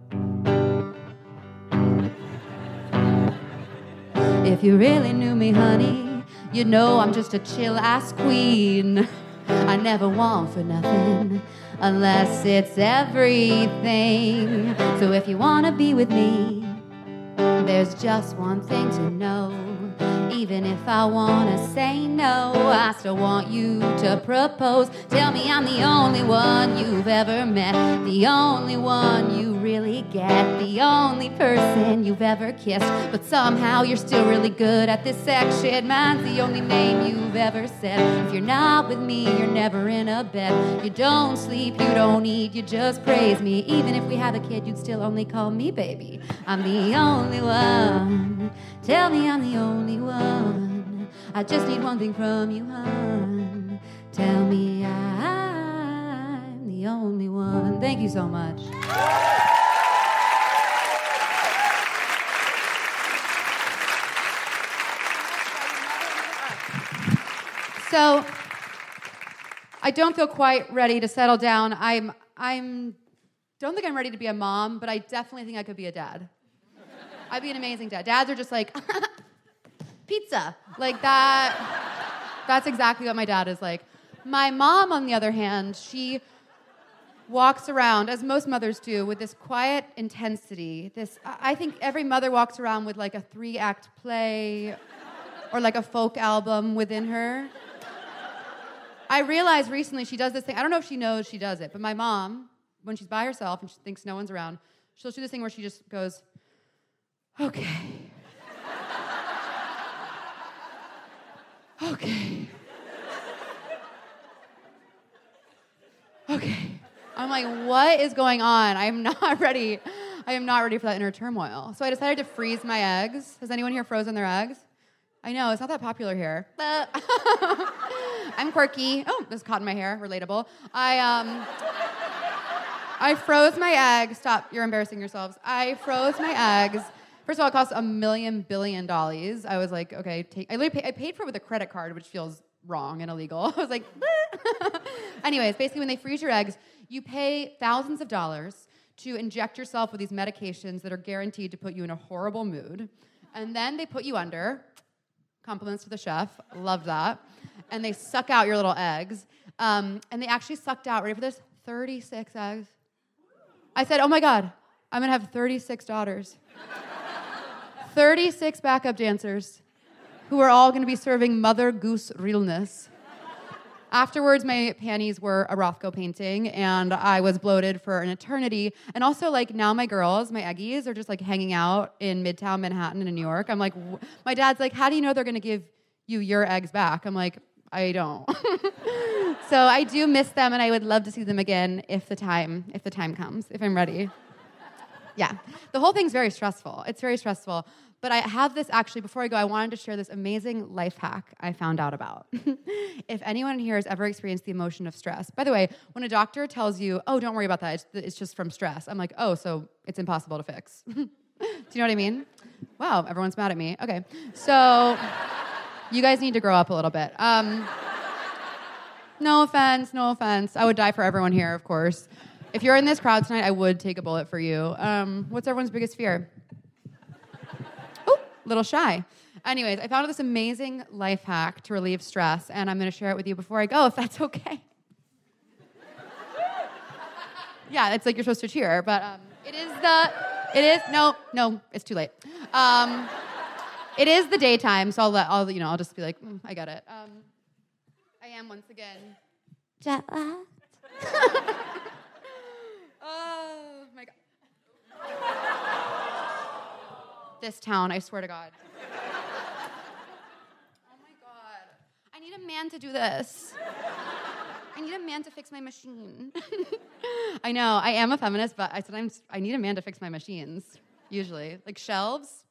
If you really knew me, honey, you'd know I'm just a chill ass queen. I never want for nothing unless it's everything. So if you wanna be with me, there's just one thing to know. Even if I wanna say no, I still want you to propose. Tell me I'm the only one you've ever met, the only one you really get, the only person you've ever kissed. But somehow you're still really good at this sex shit. Mine's the only name you've ever said. If you're not with me, you're never in a bed. You don't sleep, you don't eat, you just praise me. Even if we have a kid, you'd still only call me baby. I'm the only one. Tell me I'm the only one. I just need one thing from you, hon. Tell me I'm the only one. Thank you so much. So, I don't feel quite ready to settle down. I'm, I'm, don't think I'm ready to be a mom, but I definitely think I could be a dad. I'd be an amazing dad. Dads are just like, pizza. Like that. That's exactly what my dad is like. My mom, on the other hand, she walks around, as most mothers do, with this quiet intensity. This, I think every mother walks around with like a three act play or like a folk album within her. I realized recently she does this thing. I don't know if she knows she does it, but my mom, when she's by herself and she thinks no one's around, she'll do this thing where she just goes, okay. okay. Okay. I'm like, what is going on? I am not ready. I am not ready for that inner turmoil. So I decided to freeze my eggs. Has anyone here frozen their eggs? I know, it's not that popular here. I'm quirky. Oh, this caught in my hair. Relatable. I um I froze my eggs. Stop, you're embarrassing yourselves. I froze my eggs. First of all, it cost a million billion dollars. I was like, okay, take, I, literally pay, I paid for it with a credit card, which feels wrong and illegal. I was like, anyways, basically, when they freeze your eggs, You pay thousands of dollars to inject yourself with these medications that are guaranteed to put you in a horrible mood. And then they put you under. Compliments to the chef. Love that. And they suck out your little eggs. Um, and they actually sucked out, ready for this? 36 eggs. I said, oh my God, I'm gonna have 36 daughters. 36 backup dancers who are all gonna be serving Mother Goose realness. Afterwards, my panties were a Rothko painting, and I was bloated for an eternity. And also, like now, my girls, my eggies, are just like hanging out in Midtown Manhattan in New York. I'm like, w- my dad's like, how do you know they're gonna give you your eggs back? I'm like, I don't. so I do miss them, and I would love to see them again if the time, if the time comes, if I'm ready. Yeah, the whole thing's very stressful. It's very stressful. But I have this actually, before I go, I wanted to share this amazing life hack I found out about. if anyone here has ever experienced the emotion of stress, by the way, when a doctor tells you, oh, don't worry about that, it's, it's just from stress, I'm like, oh, so it's impossible to fix. Do you know what I mean? Wow, everyone's mad at me. Okay. So you guys need to grow up a little bit. Um, no offense, no offense. I would die for everyone here, of course. If you're in this crowd tonight, I would take a bullet for you. Um, what's everyone's biggest fear? Oh, little shy. Anyways, I found this amazing life hack to relieve stress, and I'm going to share it with you before I go, if that's okay. yeah, it's like you're supposed to cheer, but um, it is the. It is no, no, it's too late. Um, it is the daytime, so I'll let I'll you know I'll just be like "Mm, I got it. Um, I am once again jet lagged. oh my god. This town, I swear to God. Oh my god. I need a man to do this. I need a man to fix my machine. I know, I am a feminist, but I sometimes I need a man to fix my machines. Usually. Like shelves.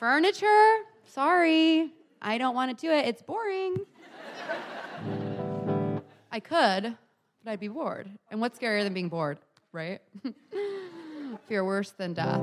Furniture. Sorry. I don't want to do it. It's boring. I could, but I'd be bored. And what's scarier than being bored, right? Fear worse than death.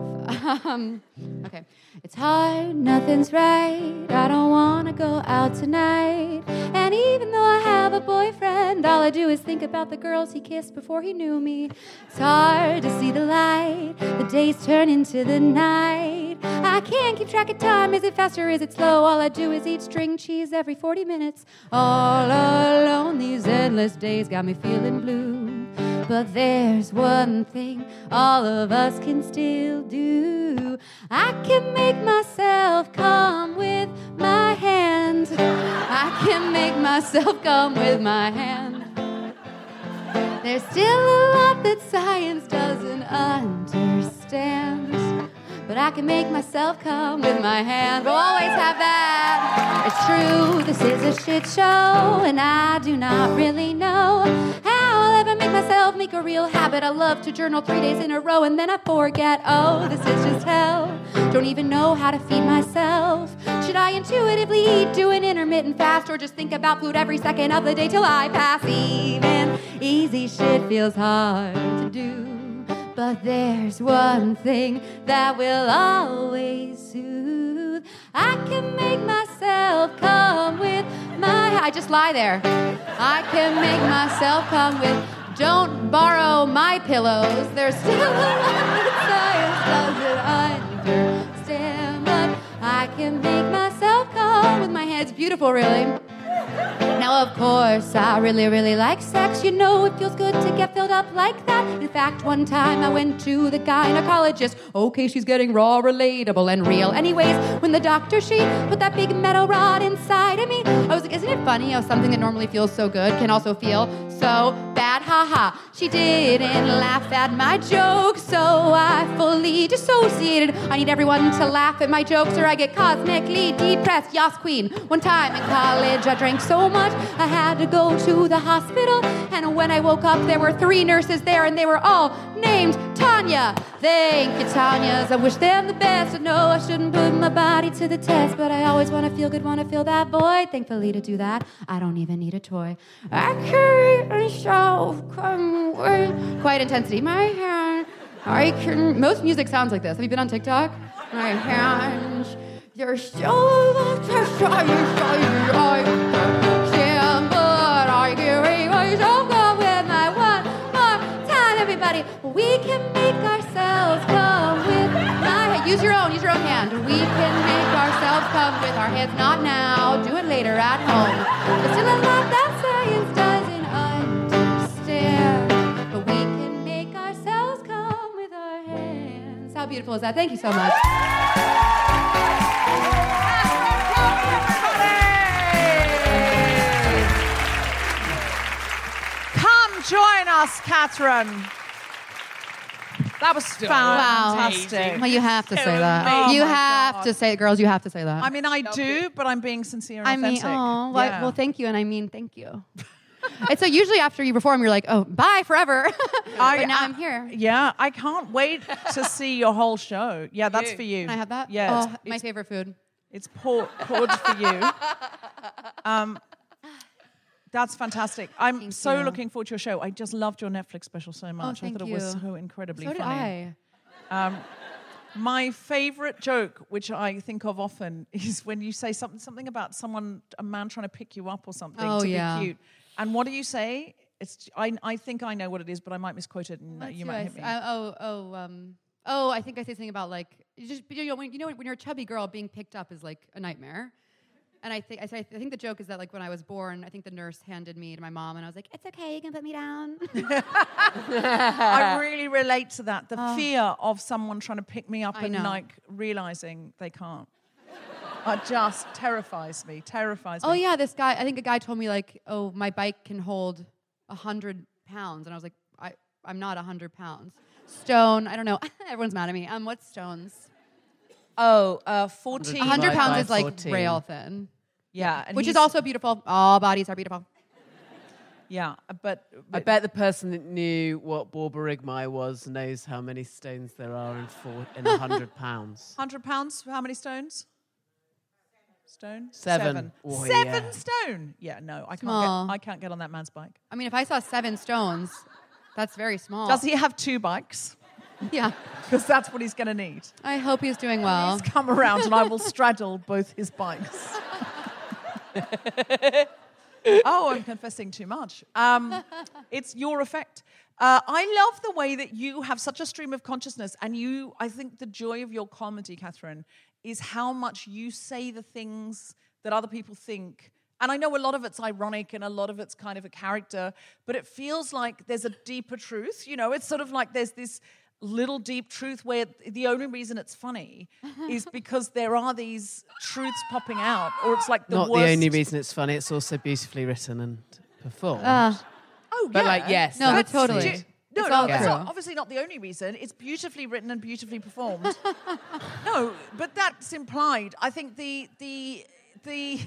Um, okay. It's hard, nothing's right. I don't want to go out tonight. And even though I have a boyfriend, all I do is think about the girls he kissed before he knew me. It's hard to see the light. The days turn into the night. I can't keep track of time. Is it fast or is it slow? All I do is eat string cheese every 40 minutes. All alone, these endless days got me feeling blue. But there's one thing all of us can still do. I can make myself come with my hand. I can make myself come with my hand. There's still a lot that science doesn't understand. But I can make myself come with my hand. We'll always have that. It's true, this is a shit show, and I do not really know how I'll ever make myself make a real habit. I love to journal three days in a row, and then I forget. Oh, this is just hell. Don't even know how to feed myself. Should I intuitively eat, do an intermittent fast, or just think about food every second of the day till I pass? Even easy shit feels hard to do. But there's one thing that will always soothe. I can make myself come with my. I just lie there. I can make myself come with. Don't borrow my pillows. There's still a science doesn't understand. But I can make myself come with my hands. Beautiful, really. Now, of course, I really, really like sex. You know, it feels good to get filled up like that. In fact, one time I went to the gynecologist. Okay, she's getting raw, relatable, and real. Anyways, when the doctor, she put that big metal rod inside of me, I was like, isn't it funny how something that normally feels so good can also feel so bad? Ha ha. She didn't laugh at my jokes, so I fully dissociated. I need everyone to laugh at my jokes or I get cosmically depressed. Yas Queen. One time in college, I drank so much I had to go to the hospital. And when I woke up, there were three nurses there, and they were all named Tanya. Thank you, Tanya's. I wish them the best. I know I shouldn't put my body to the test, but I always want to feel good, want to feel that void. Thankfully, ability to do that. I don't even need a toy. I create a show, come with quiet intensity. My hand, I can. Most music sounds like this. Have you been on TikTok? My hands, they're so much you, I can but I can with my one more time, everybody. We can make ourselves go with your own, use your own hand. We can make ourselves come with our hands, not now. Do it later at home. But still a lot that science doesn't understand. But we can make ourselves come with our hands. How beautiful is that? Thank you so much. Come join us, Catherine. That was fantastic. Well, you have to say that. amazing. you Oh have God. to say it, girls. You have to say that. I mean, I do, but I'm being sincere and I mean, authentic. oh, well, Yeah. well, thank you, and I mean, thank you. it's so usually after you perform, you're like, oh, bye forever. I- but now I- I'm here. Yeah, I can't wait to see your whole show. Yeah, that's for you. Can I have that? Yeah, Oh, it's, my it's, favorite food. it's poured, poured for you. Um, that's fantastic. I'm Thank so you. looking forward to your show. I just loved your Netflix special so much. I thank thought it was so incredibly So did funny. I. My favorite joke, which I think of often, is when you say something something about someone, a man trying to pick you up or something Oh, to yeah. be cute. And what do you say? It's I, I think I know what it is, but I might misquote it, and uh, you might hit me. s- uh, oh, oh, um, oh, I think I say something about like you just you know when you know when you're a chubby girl, being picked up is like a nightmare. And I think I, I think the joke is that like when I was born, I think the nurse handed me to my mom, and I was like, "It's okay, you can put me down." I really relate to that. The fear of someone trying to pick me up Oh. I and know. like realizing they can't. It just terrifies me. Terrifies me. oh yeah, this guy. I think a guy told me like, "Oh, my bike can hold a hundred pounds," and I was like, "I I'm not a hundred pounds." Stone. I don't know. Everyone's mad at me. Um, what's stones? Oh, uh, 14. Hundred pounds by is like 14. rail thin, Yeah. And which is he's- also beautiful. All bodies are beautiful. Yeah, but, I but bet the person that knew what Borborygmi was knows how many stones there are in four in a hundred pounds. 100 pounds, how many stones? Stone? Seven. Seven, Oh, Seven yeah. stone. Yeah, no, I can't Small. get I can't get on that man's bike. I mean, if I saw seven stones, that's very small. Does he have two bikes? Yeah. Because that's what he's going to need. I hope he's doing well. He's come around and I will straddle both his bikes. oh, I'm confessing too much. Um, it's your effect. Uh, I love the way that you have such a stream of consciousness, and you. I think the joy of your comedy, Catherine, is how much you say the things that other people think. And I know a lot of it's ironic and a lot of it's kind of a character, but it feels like there's a deeper truth. You know, it's sort of like there's this little deep truth where the only reason it's funny is because there are these truths popping out, or it's like the Not worst. the only reason it's funny; it's also beautifully written and performed. Ah. Oh, But, yeah. like, yes, No, that's totally. the- Do- no, It's no, that's true. not, obviously not the only reason. It's beautifully written and beautifully performed. no, but that's implied. I think the the the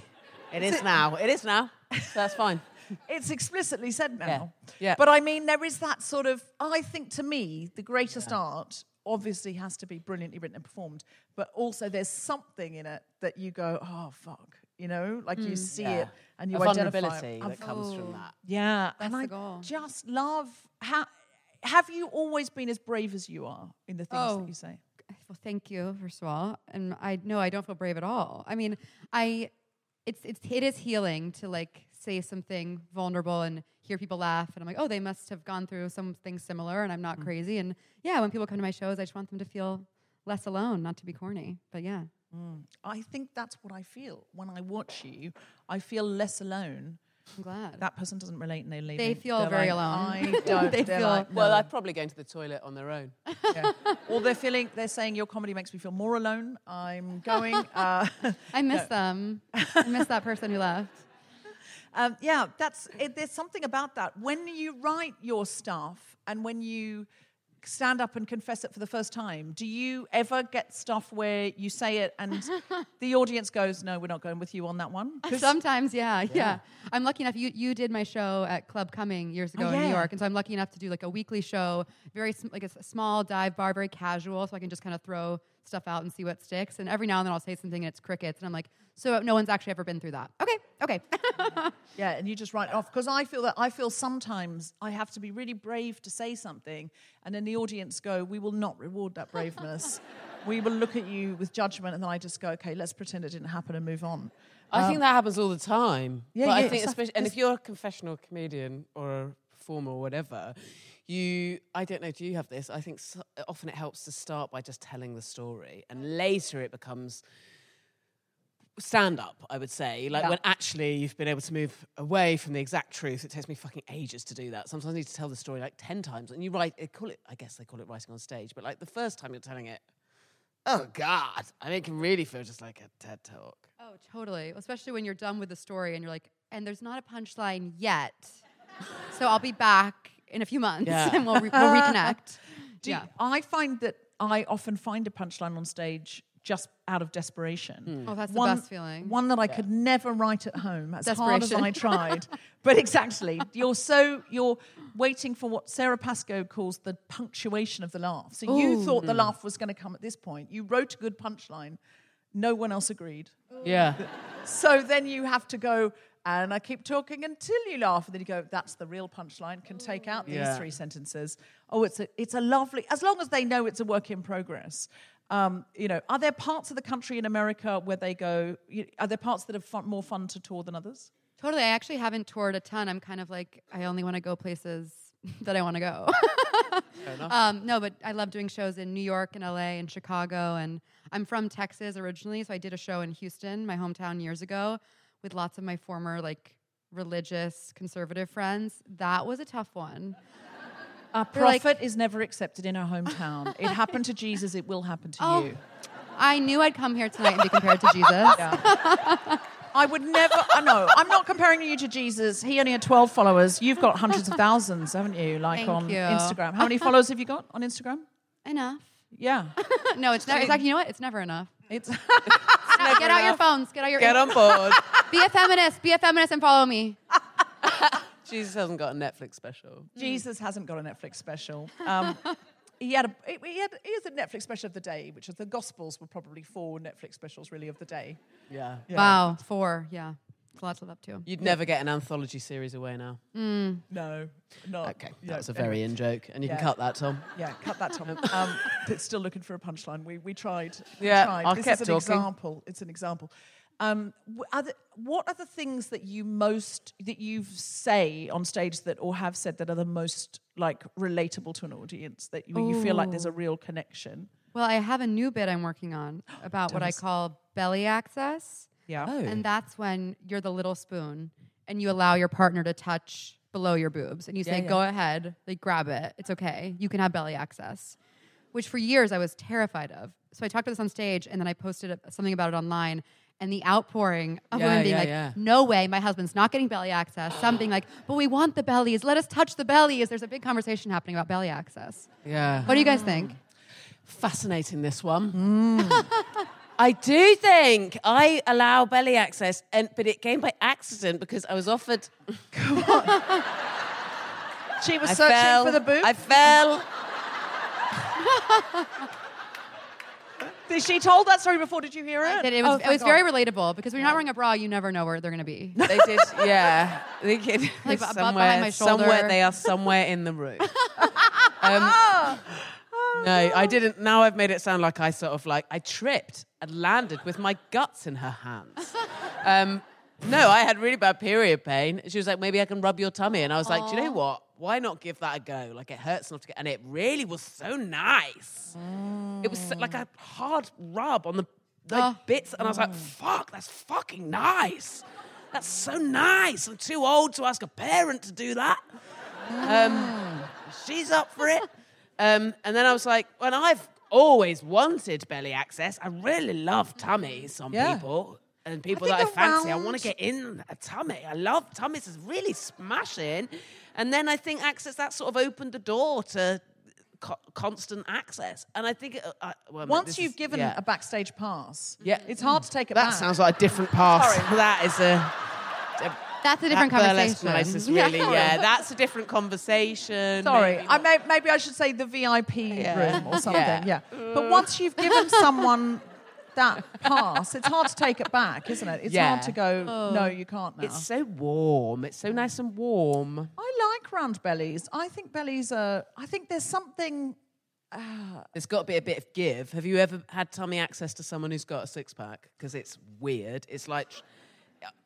It is now. It is now. So that's fine. It's explicitly said now. Yeah. Yeah. But I mean, there is that sort of. I think to me, the greatest art obviously has to be brilliantly written and performed, but also there's something in it that you go, oh fuck, you know, like you hmm. see it and you a identify. vulnerability it. that comes from oh. that. Yeah, and I goal. just love how. Have you always been as brave as you are in the things Oh. that you say? Well, thank you, first of all. And I no, I don't feel brave at all. I mean, I it's it's it is healing to like say something vulnerable and hear people laugh and I'm like, oh, they must have gone through something similar and I'm not crazy. And yeah, when people come to my shows, I just want them to feel less alone, not to be corny. But yeah. I think that's what I feel when I watch you. I feel less alone. I'm glad. That person doesn't relate and they leave. They feel They're very like, alone. I don't. They feel- like, Well, no. I'd probably go into the toilet on their own. Yeah. or they're feeling. They're saying your comedy makes me feel more alone. I'm going. Uh, I miss them. I miss that person who left. Um, yeah, that's it, there's something about that. When you write your stuff and when you stand up and confess it for the first time, do you ever get stuff where you say it and the audience goes, "No, we're not going with you on that one"? Sometimes, yeah, yeah, I'm lucky enough. You you did my show at Club Cumming years ago in New. York, and so I'm lucky enough to do like a weekly show, very sm- like a small dive bar, very casual, so I can just kind of throw stuff out and see what sticks. And every now and then I'll say something and it's crickets, and I'm like, so no one's actually ever been through that. Okay, okay. Yeah, and you just write it off because I feel that I feel sometimes I have to be really brave to say something, and then the audience go, "We will not reward that braveness. we will look at you with judgment," and then I just go, "Okay, let's pretend it didn't happen and move on." I think um, that happens all the time. yeah, but yeah, I think, especially, and if you're a confessional comedian or a performer or whatever, you i don't know do you have this i think so, often it helps to start by just telling the story and later it becomes stand up i would say like Yeah. when actually you've been able to move away from the exact truth it takes me fucking ages to do that sometimes i need to tell the story like 10 times and you write they call it i guess they call it writing on stage but like the first time you're telling it oh god i mean it can really feel just like a ted talk Oh, totally. Especially when you're done with the story and you're like, and there's not a punchline yet. so I'll be back in a few months Yeah. and we'll, re- we'll reconnect. Do yeah. you- I find that I often find a punchline on stage just out of desperation. Hmm. Oh, that's the best feeling. One that I could never write at home, as hard as I tried. but exactly, you're so you're waiting for what Sara Pascoe calls the punctuation of the laugh. So you thought the hmm. laugh was going to come at this point. You wrote a good punchline. No one else agreed. yeah So then you have to go, and I keep talking until you laugh, and then you go, that's the real punchline. Can take out these Yeah. three sentences. Oh, it's a, it's a lovely, as long as they know it's a work in progress. Um, you know, are there parts of the country in America where they go? You, are there parts that are fun, more fun to tour than others? Totally. I actually haven't toured a ton. I'm kind of like, I only want to go places that I want to go. um, no, but I love doing shows in New York and LA and Chicago. And I'm from Texas originally. So I did a show in Houston, my hometown, years ago with lots of my former, like, religious conservative friends. That was a tough one. A They're like- prophet is never accepted in our hometown. it happened to Jesus, it will happen to Oh. you. I knew I'd come here tonight and be compared to Jesus. I would never, I know, I'm not comparing you to Jesus. He only had 12 followers. You've got hundreds of thousands, haven't you? Like Thank on you. Instagram. How many followers have you got on Instagram? Enough. Yeah. No, it's never. It's like you know what? It's never enough. It's No, get out your phones. Get out your. get on board Be a feminist. Be a feminist and follow me. jesus hasn't got a netflix special Jesus hasn't got a Netflix special. Um, he had a he had he has a Netflix special of the day, which is the Gospels were probably four Netflix specials really of the day. yeah Wow, four. Yeah, it's a lot to live up to. You'd never get an anthology series away now. No, no. Okay, Yeah, that was a anyway. very in joke, and you Yeah. can cut that, Tom. Yeah, cut that, Tom. Um, but still looking for a punchline. We we tried. We Yeah, tried. I this kept is an talking. example. It's an example. Um, are the, what are the things that you most that you say on stage that or have said that are the most like relatable to an audience that you, you feel like there's a real connection? Well, I have a new bit I'm working on about what I call belly access, Yeah. Oh. and that's when you're the little spoon and you allow your partner to touch below your boobs, and you say, yeah. "Go ahead, like grab it. It's okay. You can have belly access." Which for years I was terrified of. So I talked about this on stage, and then I posted something about it online. And the outpouring of Yeah, women being yeah, like, yeah. no way, my husband's not getting belly access. Some being like, but we want the bellies. Let us touch the bellies. There's a big conversation happening about belly access. Yeah. What do you guys think? Fascinating, this one. Mm. I do think I allow belly access, and but it came by accident because I was offered. Come on. she was I searching fell, for the boob. I fell. Did she told that story before? Did you hear it? That it Oh, was, it was very relatable because when you're not wearing a bra, you never know where they're going to be. They did, yeah. They did. Like, bu- bu- behind somewhere, my shoulder. somewhere they are somewhere in the room. Um, no, I didn't. Now I've made it sound like I sort of like I tripped and landed with my guts in her hands. Um, no, I had really bad period pain. She was like, maybe I can rub your tummy, and I was like, do you know what? Why not give that a go? Like it hurts enough to get, and it really was so nice. It was so- like a hard rub on the like, Oh. bits, and I was like, fuck, that's fucking nice. That's so nice. I'm too old to ask a parent to do that. Um, she's up for it. Um, and then I was like, well, I've always wanted belly access. I really love tummies on Yeah. people and people think that I fancy. I want to get in a tummy. I love tummies. It's really smashing. And then I think access that sort of opened the door to co- constant access. And I think it, uh, well, Once you've is- given yeah. a backstage pass, Yeah. it's hard to take it that back. That sounds like a different pass. Sorry. That is a That's a different that conversation. nice is really yeah. That's a different conversation. Sorry, maybe I may, maybe I should say the VIP room or something. Yeah. Yeah. But once you've given someone that pass, it's hard to take it back, isn't it? It's Yeah. hard to go. Oh. No, you can't now. It's so warm. It's so nice and warm. I like round bellies. I think bellies are. I think there's something. Uh, there's got to be a bit of give. Have you ever had tummy access to someone who's got a six pack? Because it's weird. It's like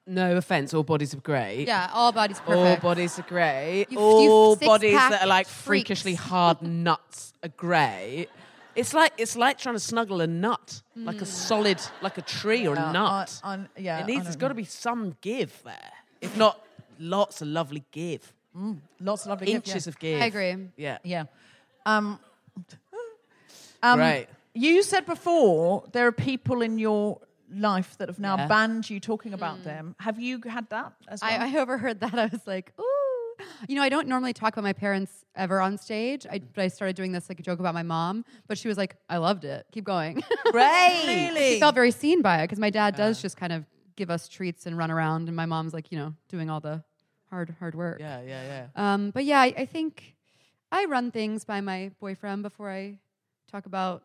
no offense, all bodies are great. Yeah, all bodies All perfect. bodies are great. You- all bodies that are like freaks. freakishly hard nuts are great. It's like it's like trying to snuggle a nut, like a solid, like a tree or a nut. on- on- yeah, it needs. know There's what got to be some give there. If not, lots of lovely give, Lots of lovely gift, inches yeah. of give. I agree. Yeah. Yeah. Um, um, Great. You said before there are people in your life that have now Yeah. banned you talking about them. Have you had that as well? I, I overheard that. I was like, ooh. You know, I don't normally talk about my parents ever on stage. I, but I started doing this like a joke about my mom. But she was like, I loved it. Keep going. Great. really? she felt very seen by it because my dad does just kind of give us treats and run around, and my mom's like, you know, doing all the hard, hard work. Yeah, yeah, yeah. Um, but yeah, I, I think I run things by my boyfriend before I talk about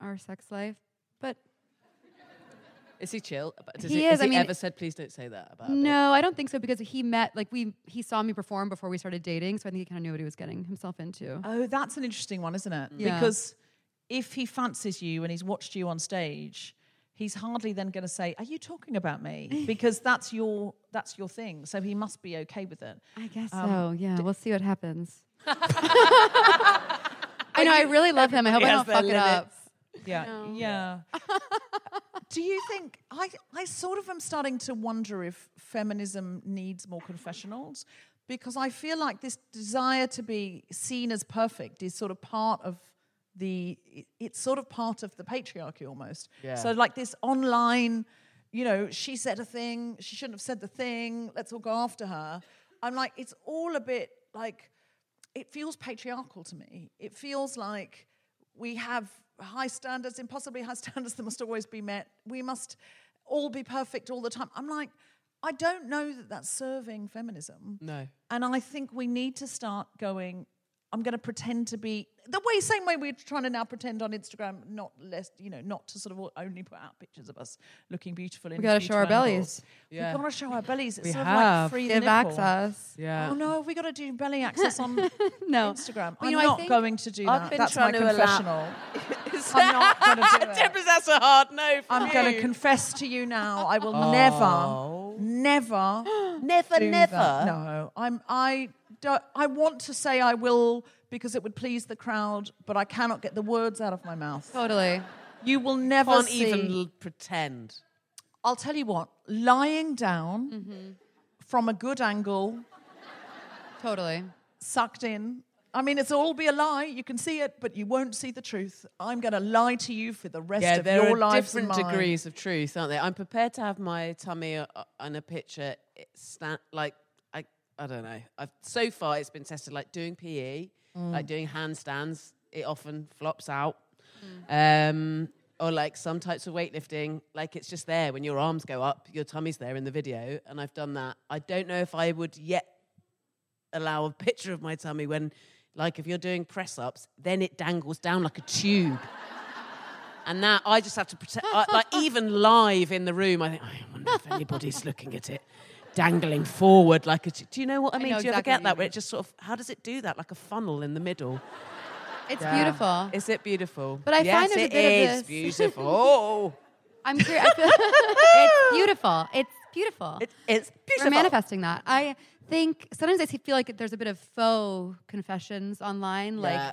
our sex life. But Is he chill? Does He he, is, Has I he mean- ever said, "Please don't say that"? About it? no, I don't think so because he met like we he saw me perform before we started dating, so I think he kind of knew what he was getting himself into. oh, that's an interesting one, isn't it? Yeah. Because if he fancies you and he's watched you on stage, he's hardly then going to say, "Are you talking about me?" Because that's your that's your thing. So he must be okay with it. I guess Um, so. Yeah, we'll see what happens. I know. I really love him. I hope I don't fuck are it up. Yeah, No. yeah. Do you think I? I sort of am starting to wonder if feminism needs more confessionals, because I feel like this desire to be seen as perfect is sort of part of the. It's sort of part of the patriarchy almost. Yeah. So like this online, you know, she said a thing, she shouldn't have said the thing. Let's all go after her. I'm like, it's all a bit like it feels patriarchal to me. It feels like we have high standards, impossibly high standards that must always be met. We must all be perfect all the time. I'm like, I don't know that that's serving feminism. No. And I think we need to start going, I'm going to pretend to be the way, same way we're trying to now pretend on Instagram, not less, you know, not to sort of only put out pictures of us looking beautiful. In We gotta show our bellies. Yeah. We've got to show our bellies. It's We sort have. of like free Give nipple. access. Yeah. Oh no, we got to do belly access on No. Instagram. But, I'm you know, not going to do I've that. been That's my trying to allow- confessional. I'm not going to do it. Deborah's, that's a hard no. For I'm going to confess to you now. I will Oh. never, never, never, do never. that. No, I'm. I don't. I want to say I will because it would please the crowd, but I cannot get the words out of my mouth. Totally. You will never Can't see. even pretend. I'll tell you what. Lying down Mm-hmm. from a good angle, Totally. sucked in. I mean, it's all be a lie. You can see it, but you won't see the truth. I'm going to lie to you for the rest Yeah, of there your life. lives different and mine. degrees of truth, aren't there? I'm prepared to have my tummy uh, on a picture. It stand like I, don't know. I've, so far, it's been tested like doing PE, Mm. like doing handstands. It often flops out, um, or like some types of weightlifting. Like it's just there when your arms go up, your tummy's there in the video, and I've done that. I don't know if I would yet allow a picture of my tummy when, like, if you're doing press ups, then it dangles down like a tube. And that I just have to pretend, I- like even live in the room, I think, I wonder if anybody's looking at it dangling forward like a. t- Do you know what I mean? know do you ever get that where mean. it just sort of? How does it do that? Like a funnel in the middle. It's beautiful. Is it beautiful? But I yes, find there's a it bit of is this- beautiful. I'm curious. It's beautiful. It's beautiful. It- it's beautiful. We're manifesting that. I think sometimes I feel like there's a bit of faux confessions online. Like, Yeah.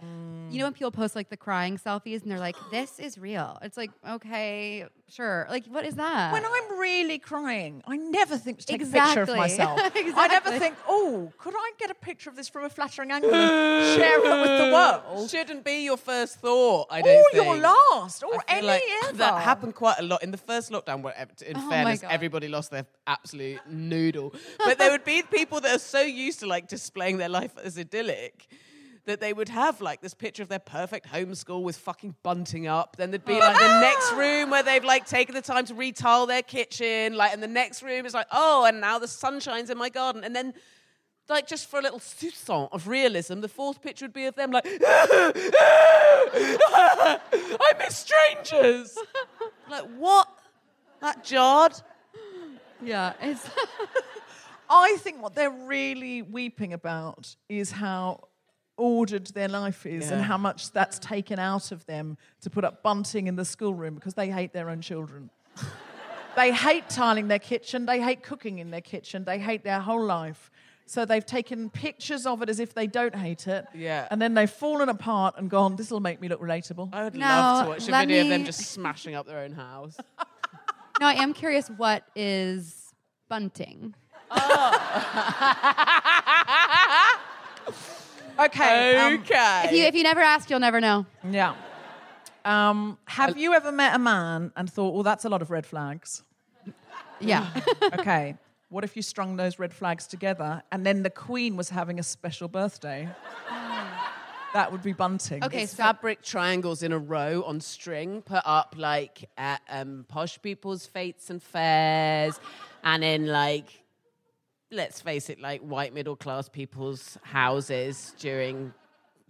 you know, mm. when people post like the crying selfies and they're like, this is real. It's like, okay, sure. Like, what is that? When I'm really crying, I never think to take a picture of Exactly. myself. I never think, oh, could I get a picture of this from a flattering angle and share it with the world? Shouldn't be your first thought. I don't Or think. your last, or I feel any like ever. that happened quite a lot in the first lockdown. Where, in Oh fairness, everybody lost their absolute noodle. But there would be people that are so used to like displaying their life as idyllic that they would have like this picture of their perfect homeschool with fucking bunting up. Then there'd be like the next room where they've like taken the time to retile their kitchen. Like, and the next room is like, oh, and now the sun shines in my garden. And then like just for a little soupçon of realism, the fourth picture would be of them like, I miss strangers. like what? That jarred. yeah, it's I think what they're really weeping about is how ordered their life is and how much that's taken out of them to put up bunting in the schoolroom because they hate their own children. they hate tiling their kitchen, they hate cooking in their kitchen, they hate their whole life. So they've taken pictures of it as if they don't hate it. Yeah. And then they've fallen apart and gone, this will make me look relatable. I would No, love to watch a let video of them just smashing up their own house. No, I am curious what is bunting? Okay. um, okay. If you, if you never ask, you'll never know. yeah. Um, have you ever met a man and thought, well, that's a lot of red flags? Yeah. Okay. What if you strung those red flags together and then the Queen was having a special birthday? That would be bunting. Okay, It's so fabric triangles in a row on string put up like at um, posh people's fates and fairs and in like let's face it like white middle class people's houses during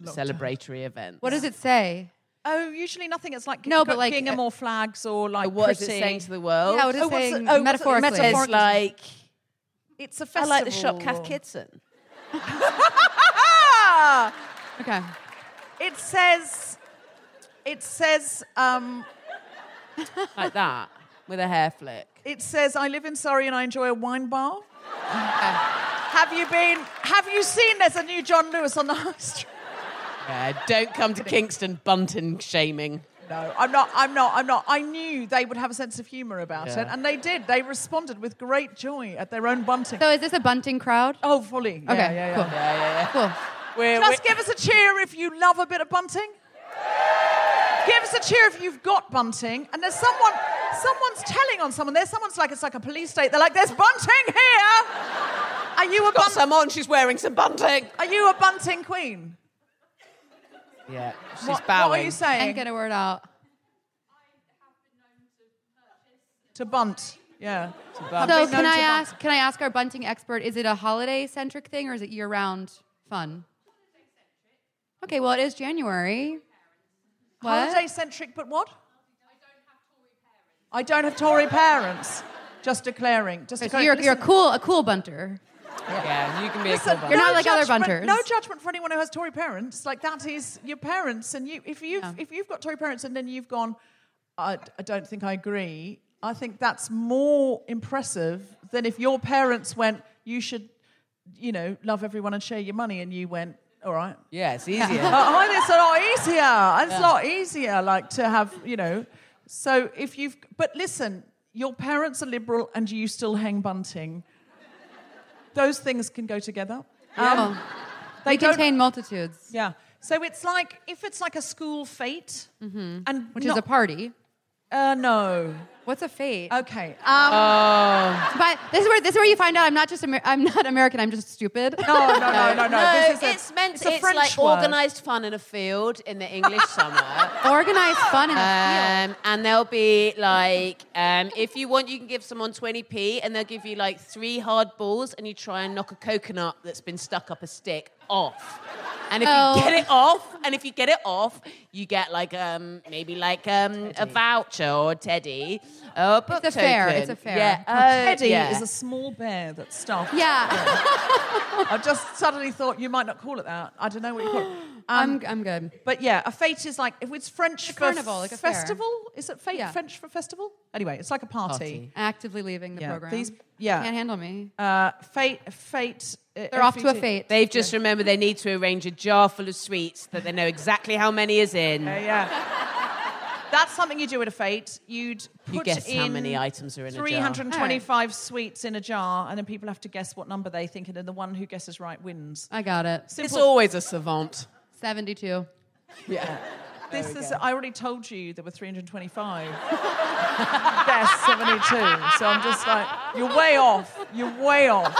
celebratory events what does it say? Oh, usually nothing. It's like No, but like, Gingham uh, or flags or like what is it pretty. saying to the world Yeah, what is Oh, what's saying it- oh, what's it- metaphorically? it's like It's a festival. I like the shop Cath Kidston Okay. It says, it says, um, like that with a hair flick it says, I live in Surrey and I enjoy a wine bar. Uh, have you been? Have you seen? There's a new John Lewis on the high street. yeah, don't come to Kingston bunting shaming No, I'm not. I'm not. I'm not. I knew they would have a sense of humour about it, and they did. They responded with great joy at their own bunting. So is this a bunting crowd? oh, fully. Yeah, Okay, yeah, yeah. cool. yeah yeah yeah Cool. we're, Just give us a cheer if you love a bit of bunting. Give us a cheer if you've got bunting. And there's someone, someone's telling on someone. There's someone's like, it's like a police state. They're like, there's bunting here. Are you a bunting? got bun- some on she's wearing some bunting Are you a bunting queen? yeah she's What, bowing what are you saying? And get a word out. to bunt. Yeah. So can I to ask? Can I ask our bunting expert? Is it a holiday centric thing or is it year round fun? Okay, well it is January. What? Holiday centric, but what? I don't have Tory parents. Just declaring. Just So declaring. you're, you're a cool a cool bunter. yeah you can be a listen, cool You're no not like other bunters. No judgment for anyone who has Tory parents. Like that is your parents, and you. If you've Yeah. if you've got Tory parents, and then you've gone, I, I don't think I agree. I think that's more impressive than if your parents went, you should, you know, love everyone and share your money, and you went, all right. Yeah, it's easier. Uh, I think it's a lot easier. It's a lot easier, like to have, you know. So if you've, but listen, your parents are liberal and you still hang bunting. Those things can go together. Um, Oh. they They contain multitudes, Yeah. So it's like if it's like a school fete, and Mm-hmm. which not, is a party. uh, no. What's a fate? Okay. Um, but this is where this is where you find out I'm not just Amer- I'm not American. I'm just stupid. no, no, no, no, no. this is a, it's meant it's a it's like word. organised fun in a field in the English summer. Organized fun in a field. Um, and there'll be like, um, if you want, you can give someone 20p and they'll give you like three hard balls and you try and knock a coconut that's been stuck up a stick off. And if Oh. you get it off, and if you get it off, you get like um, maybe like um, a voucher or a teddy or a book It's a fair, it's a fair. Yeah, A uh, teddy yeah. is a small bear that's stuffed. Yeah, I just suddenly thought you might not call it that. I don't know what you call it. Um, I'm I'm good. But yeah, a fete is like if it's French A for carnival, like a fair. festival. Is it fete Yeah. French for festival? Anyway, it's like a party. Party. Actively leaving the Yeah, program. these- yeah. can't handle me. Uh, fate, fate. They're off to a fate. They've just remembered they need to arrange a jar full of sweets that they know exactly how many is in. Uh, yeah. That's something you do at a fate. You'd put You guess in how many items are in a jar. 325 sweets in a jar, and then people have to guess what number they think, and then the one who guesses right wins. I got it. It's always a savant. Seventy-two. Yeah. This is. I already told you there were 325. Guess 72. So I'm just like, you're way off. You're way off.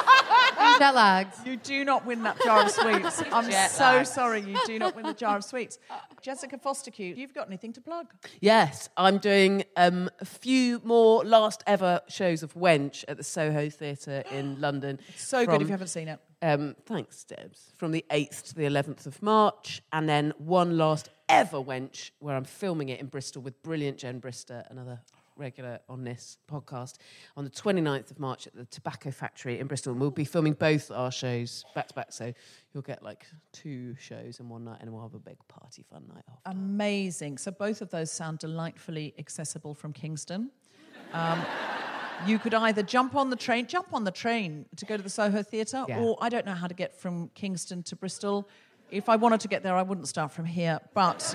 Jet lags. You do not win that jar of sweets. I'm Jet so lag. sorry. You do not win the jar of sweets. Jessica Fostekew, you've got anything to plug? Yes, I'm doing um, a few more last ever shows of Wench at the Soho Theatre in London. So good if you haven't seen it. Um, thanks, Debs. From the 8th to the 11th of March, and then one last ever Wench where I'm filming it in Bristol with brilliant Jen Brister, another regular on this podcast, on the 29th of March at the Tobacco Factory in Bristol. And we'll be filming both our shows back to back, so you'll get like two shows in one night, and we'll have a big party fun night off. Amazing. So both of those sound delightfully accessible from Kingston. Um, You could either jump on the train, jump on the train to go to the Soho Theatre, Yeah. or I don't know how to get from Kingston to Bristol. If I wanted to get there, I wouldn't start from here. But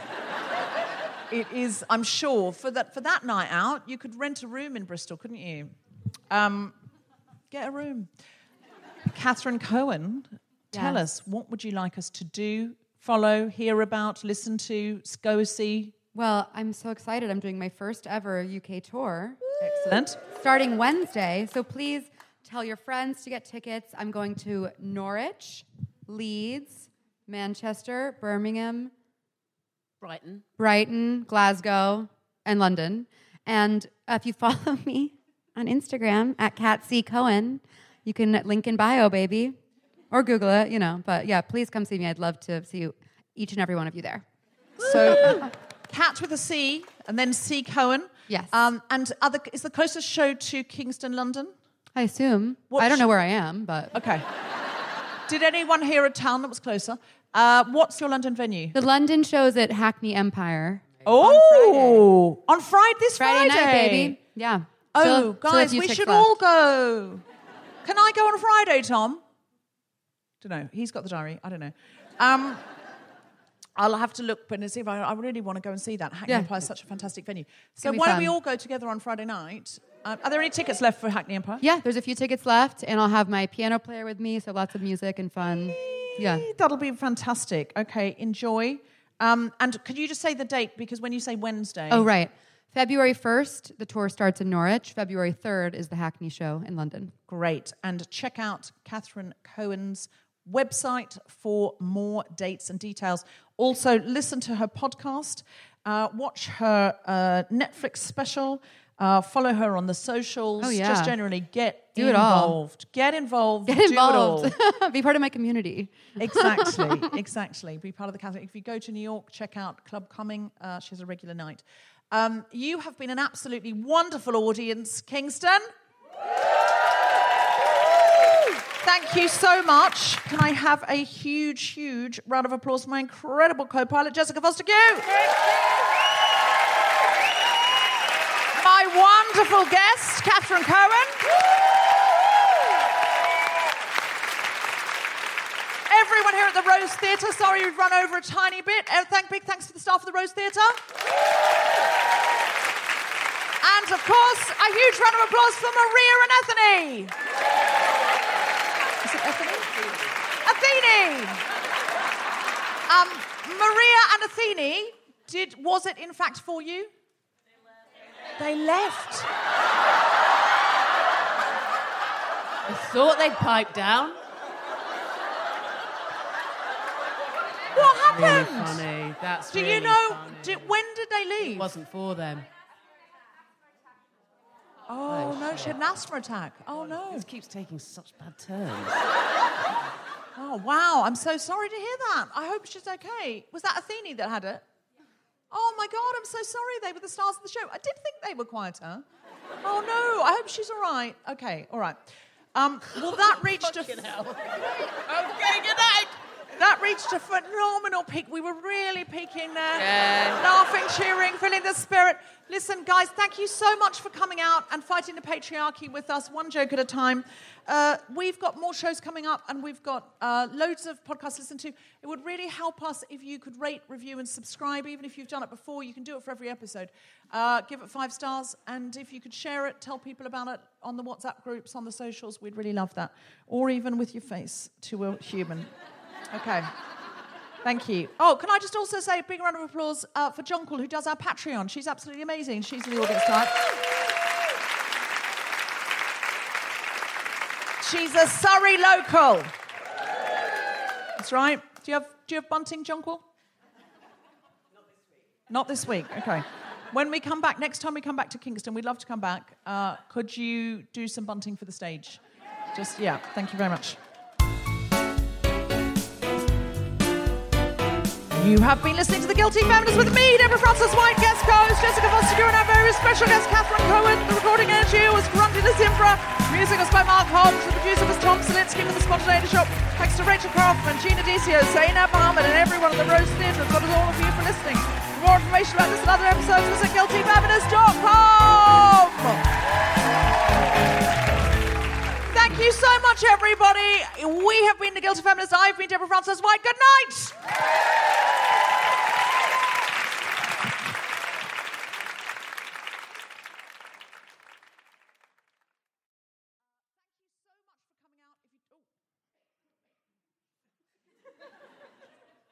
it is, I'm sure, for that for that night out, you could rent a room in Bristol, couldn't you? Um, get a room. Catherine Cohen, tell us what would you like us to do, follow, hear about, listen to, go see? Well, I'm so excited. I'm doing my first ever UK tour Excellent. starting Wednesday. So please tell your friends to get tickets. I'm going to Norwich, Leeds, Manchester, Birmingham, Brighton. Brighton, Glasgow, and London. And uh, if you follow me on Instagram at Cat C Cohen, you can link in bio, baby, or Google it, you know. But yeah, please come see me. I'd love to see you, each and every one of you there. So, Cat with a C, and then C Cohen. Yes. Um, and other is the closest show to Kingston, London. I assume. What I don't sh- know where I am, but Okay. Did anyone hear a town that was closer? Uh, what's your London venue? the London show's at Hackney Empire. Oh, on Friday, this Friday, Friday, night, baby. Yeah. Oh, still guys, few we should left. all go. Can I go on Friday, Tom? Don't know. He's got the diary. I don't know. Um, I'll have to look, but see if I, I really want to go and see that. Hackney Yeah. Empire is such a fantastic venue. So why don't we all go together on Friday night? Uh, are there any tickets left for Hackney Empire? Yeah, there's a few tickets left, and I'll have my piano player with me, so lots of music and fun. Yeah. That'll be fantastic. Okay, enjoy. Um, and could you just say the date? Because when you say Wednesday. Oh, right. February 1st, the tour starts in Norwich. February 3rd is the Hackney show in London. Great. And check out Catherine Cohen's website for more dates and details. Also, listen to her podcast, uh, watch her uh, Netflix special, uh, follow her on the socials. Oh, yeah. Just generally get Do it all. involved. Get involved. Get involved. Be part of my community. exactly, exactly. Be part of the Catholic. If you go to New York, check out Club Cumming. Uh, she has a regular night. Um, you have been an absolutely wonderful audience, Kingston. Thank you so much. Can I have a huge, huge round of applause for my incredible co-pilot, Jessica Fostekew? My wonderful guest, Catherine Cohen. Everyone here at the Rose Theatre, sorry we've run over a tiny bit. Uh, thank, big thanks to the staff of the Rose Theatre. And of course, a huge round of applause for Maria and Anthony. Is it Anthony? Athene. Um, Maria and Athene, did was it in fact for you? They left. I thought they'd pipe down. What Really happened? funny. That's Do really you know? funny. Do, when did they leave? It wasn't for them. oh no, she had an asthma attack. Oh no. This keeps taking such bad turns. Oh wow, I'm so sorry to hear that. I hope she's okay. Was that Athene that had it? Oh my god, I'm so sorry. They were the stars of the show. I did think they were quieter. Oh no, I hope she's all right. Okay, all right. Um, well, that reached a okay, good night. That reached a phenomenal peak. We were really peaking there, Yeah. laughing, cheering, feeling the spirit. Listen, guys, thank you so much for coming out and fighting the patriarchy with us, one joke at a time. Uh, we've got more shows coming up, and we've got uh, loads of podcasts to listen to. It would really help us if you could rate, review, and subscribe. Even if you've done it before, you can do it for every episode. Uh, give it five stars, and if you could share it, tell people about it on the WhatsApp groups, on the socials, we'd really love that. Or even with your face to a human. Okay. Thank you. Oh, can I just also say a big round of applause uh, for Jonquil, who does our Patreon. She's absolutely amazing. She's in the audience tonight. She's a Surrey local. That's right. Do you have Do you have bunting, Jonquil? Not this week. Okay. When we come back, next time we come back to Kingston, we'd love to come back. Uh, could you do some bunting for the stage? Just yeah. Thank you very much. You have been listening to The Guilty Feminist with me, Deborah Frances-White, guest co-host Jessica Foster, and our very special guest, Catherine Cohen. The recording engineer was Grumpy the Zimbra. Music was by Mark Hodge. The producer was Tom Salinsky with The Spontaneity Shop. Thanks to Rachel Kaufman, Gina Dicio, Zainab Mohammed, and everyone at the Rose Theatre, as well as all of you for listening. For more information about this and other episodes, visit guiltyfeminist.com. Thank you so much, everybody. We have been the Guilty Feminists. I've been Deborah Frances White. Good night.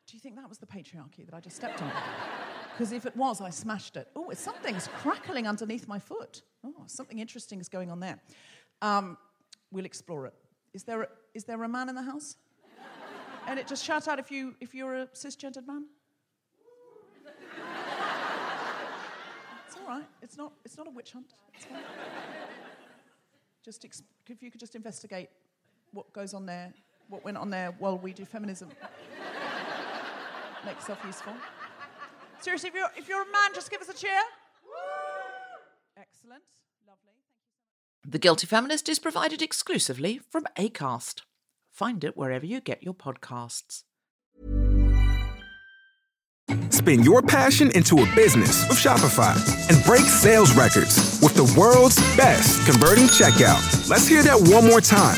Do you think that was the patriarchy that I just stepped on? Because if it was, I smashed it. Oh, something's crackling underneath my foot. Oh, something interesting is going on there. Um, we'll explore it. Is there a, is there a man in the house? And it just shout out if you if you're a cisgendered man. It's all right. It's not it's not a witch hunt. Just ex- if you could just investigate what goes on there, what went on there while we do feminism. Make yourself useful. Seriously, if you're, if you're a man, just give us a cheer. Excellent. Lovely. The Guilty Feminist is provided exclusively from ACAST. Find it wherever you get your podcasts. Spin your passion into a business with Shopify and break sales records with the world's best converting checkout. Let's hear that one more time.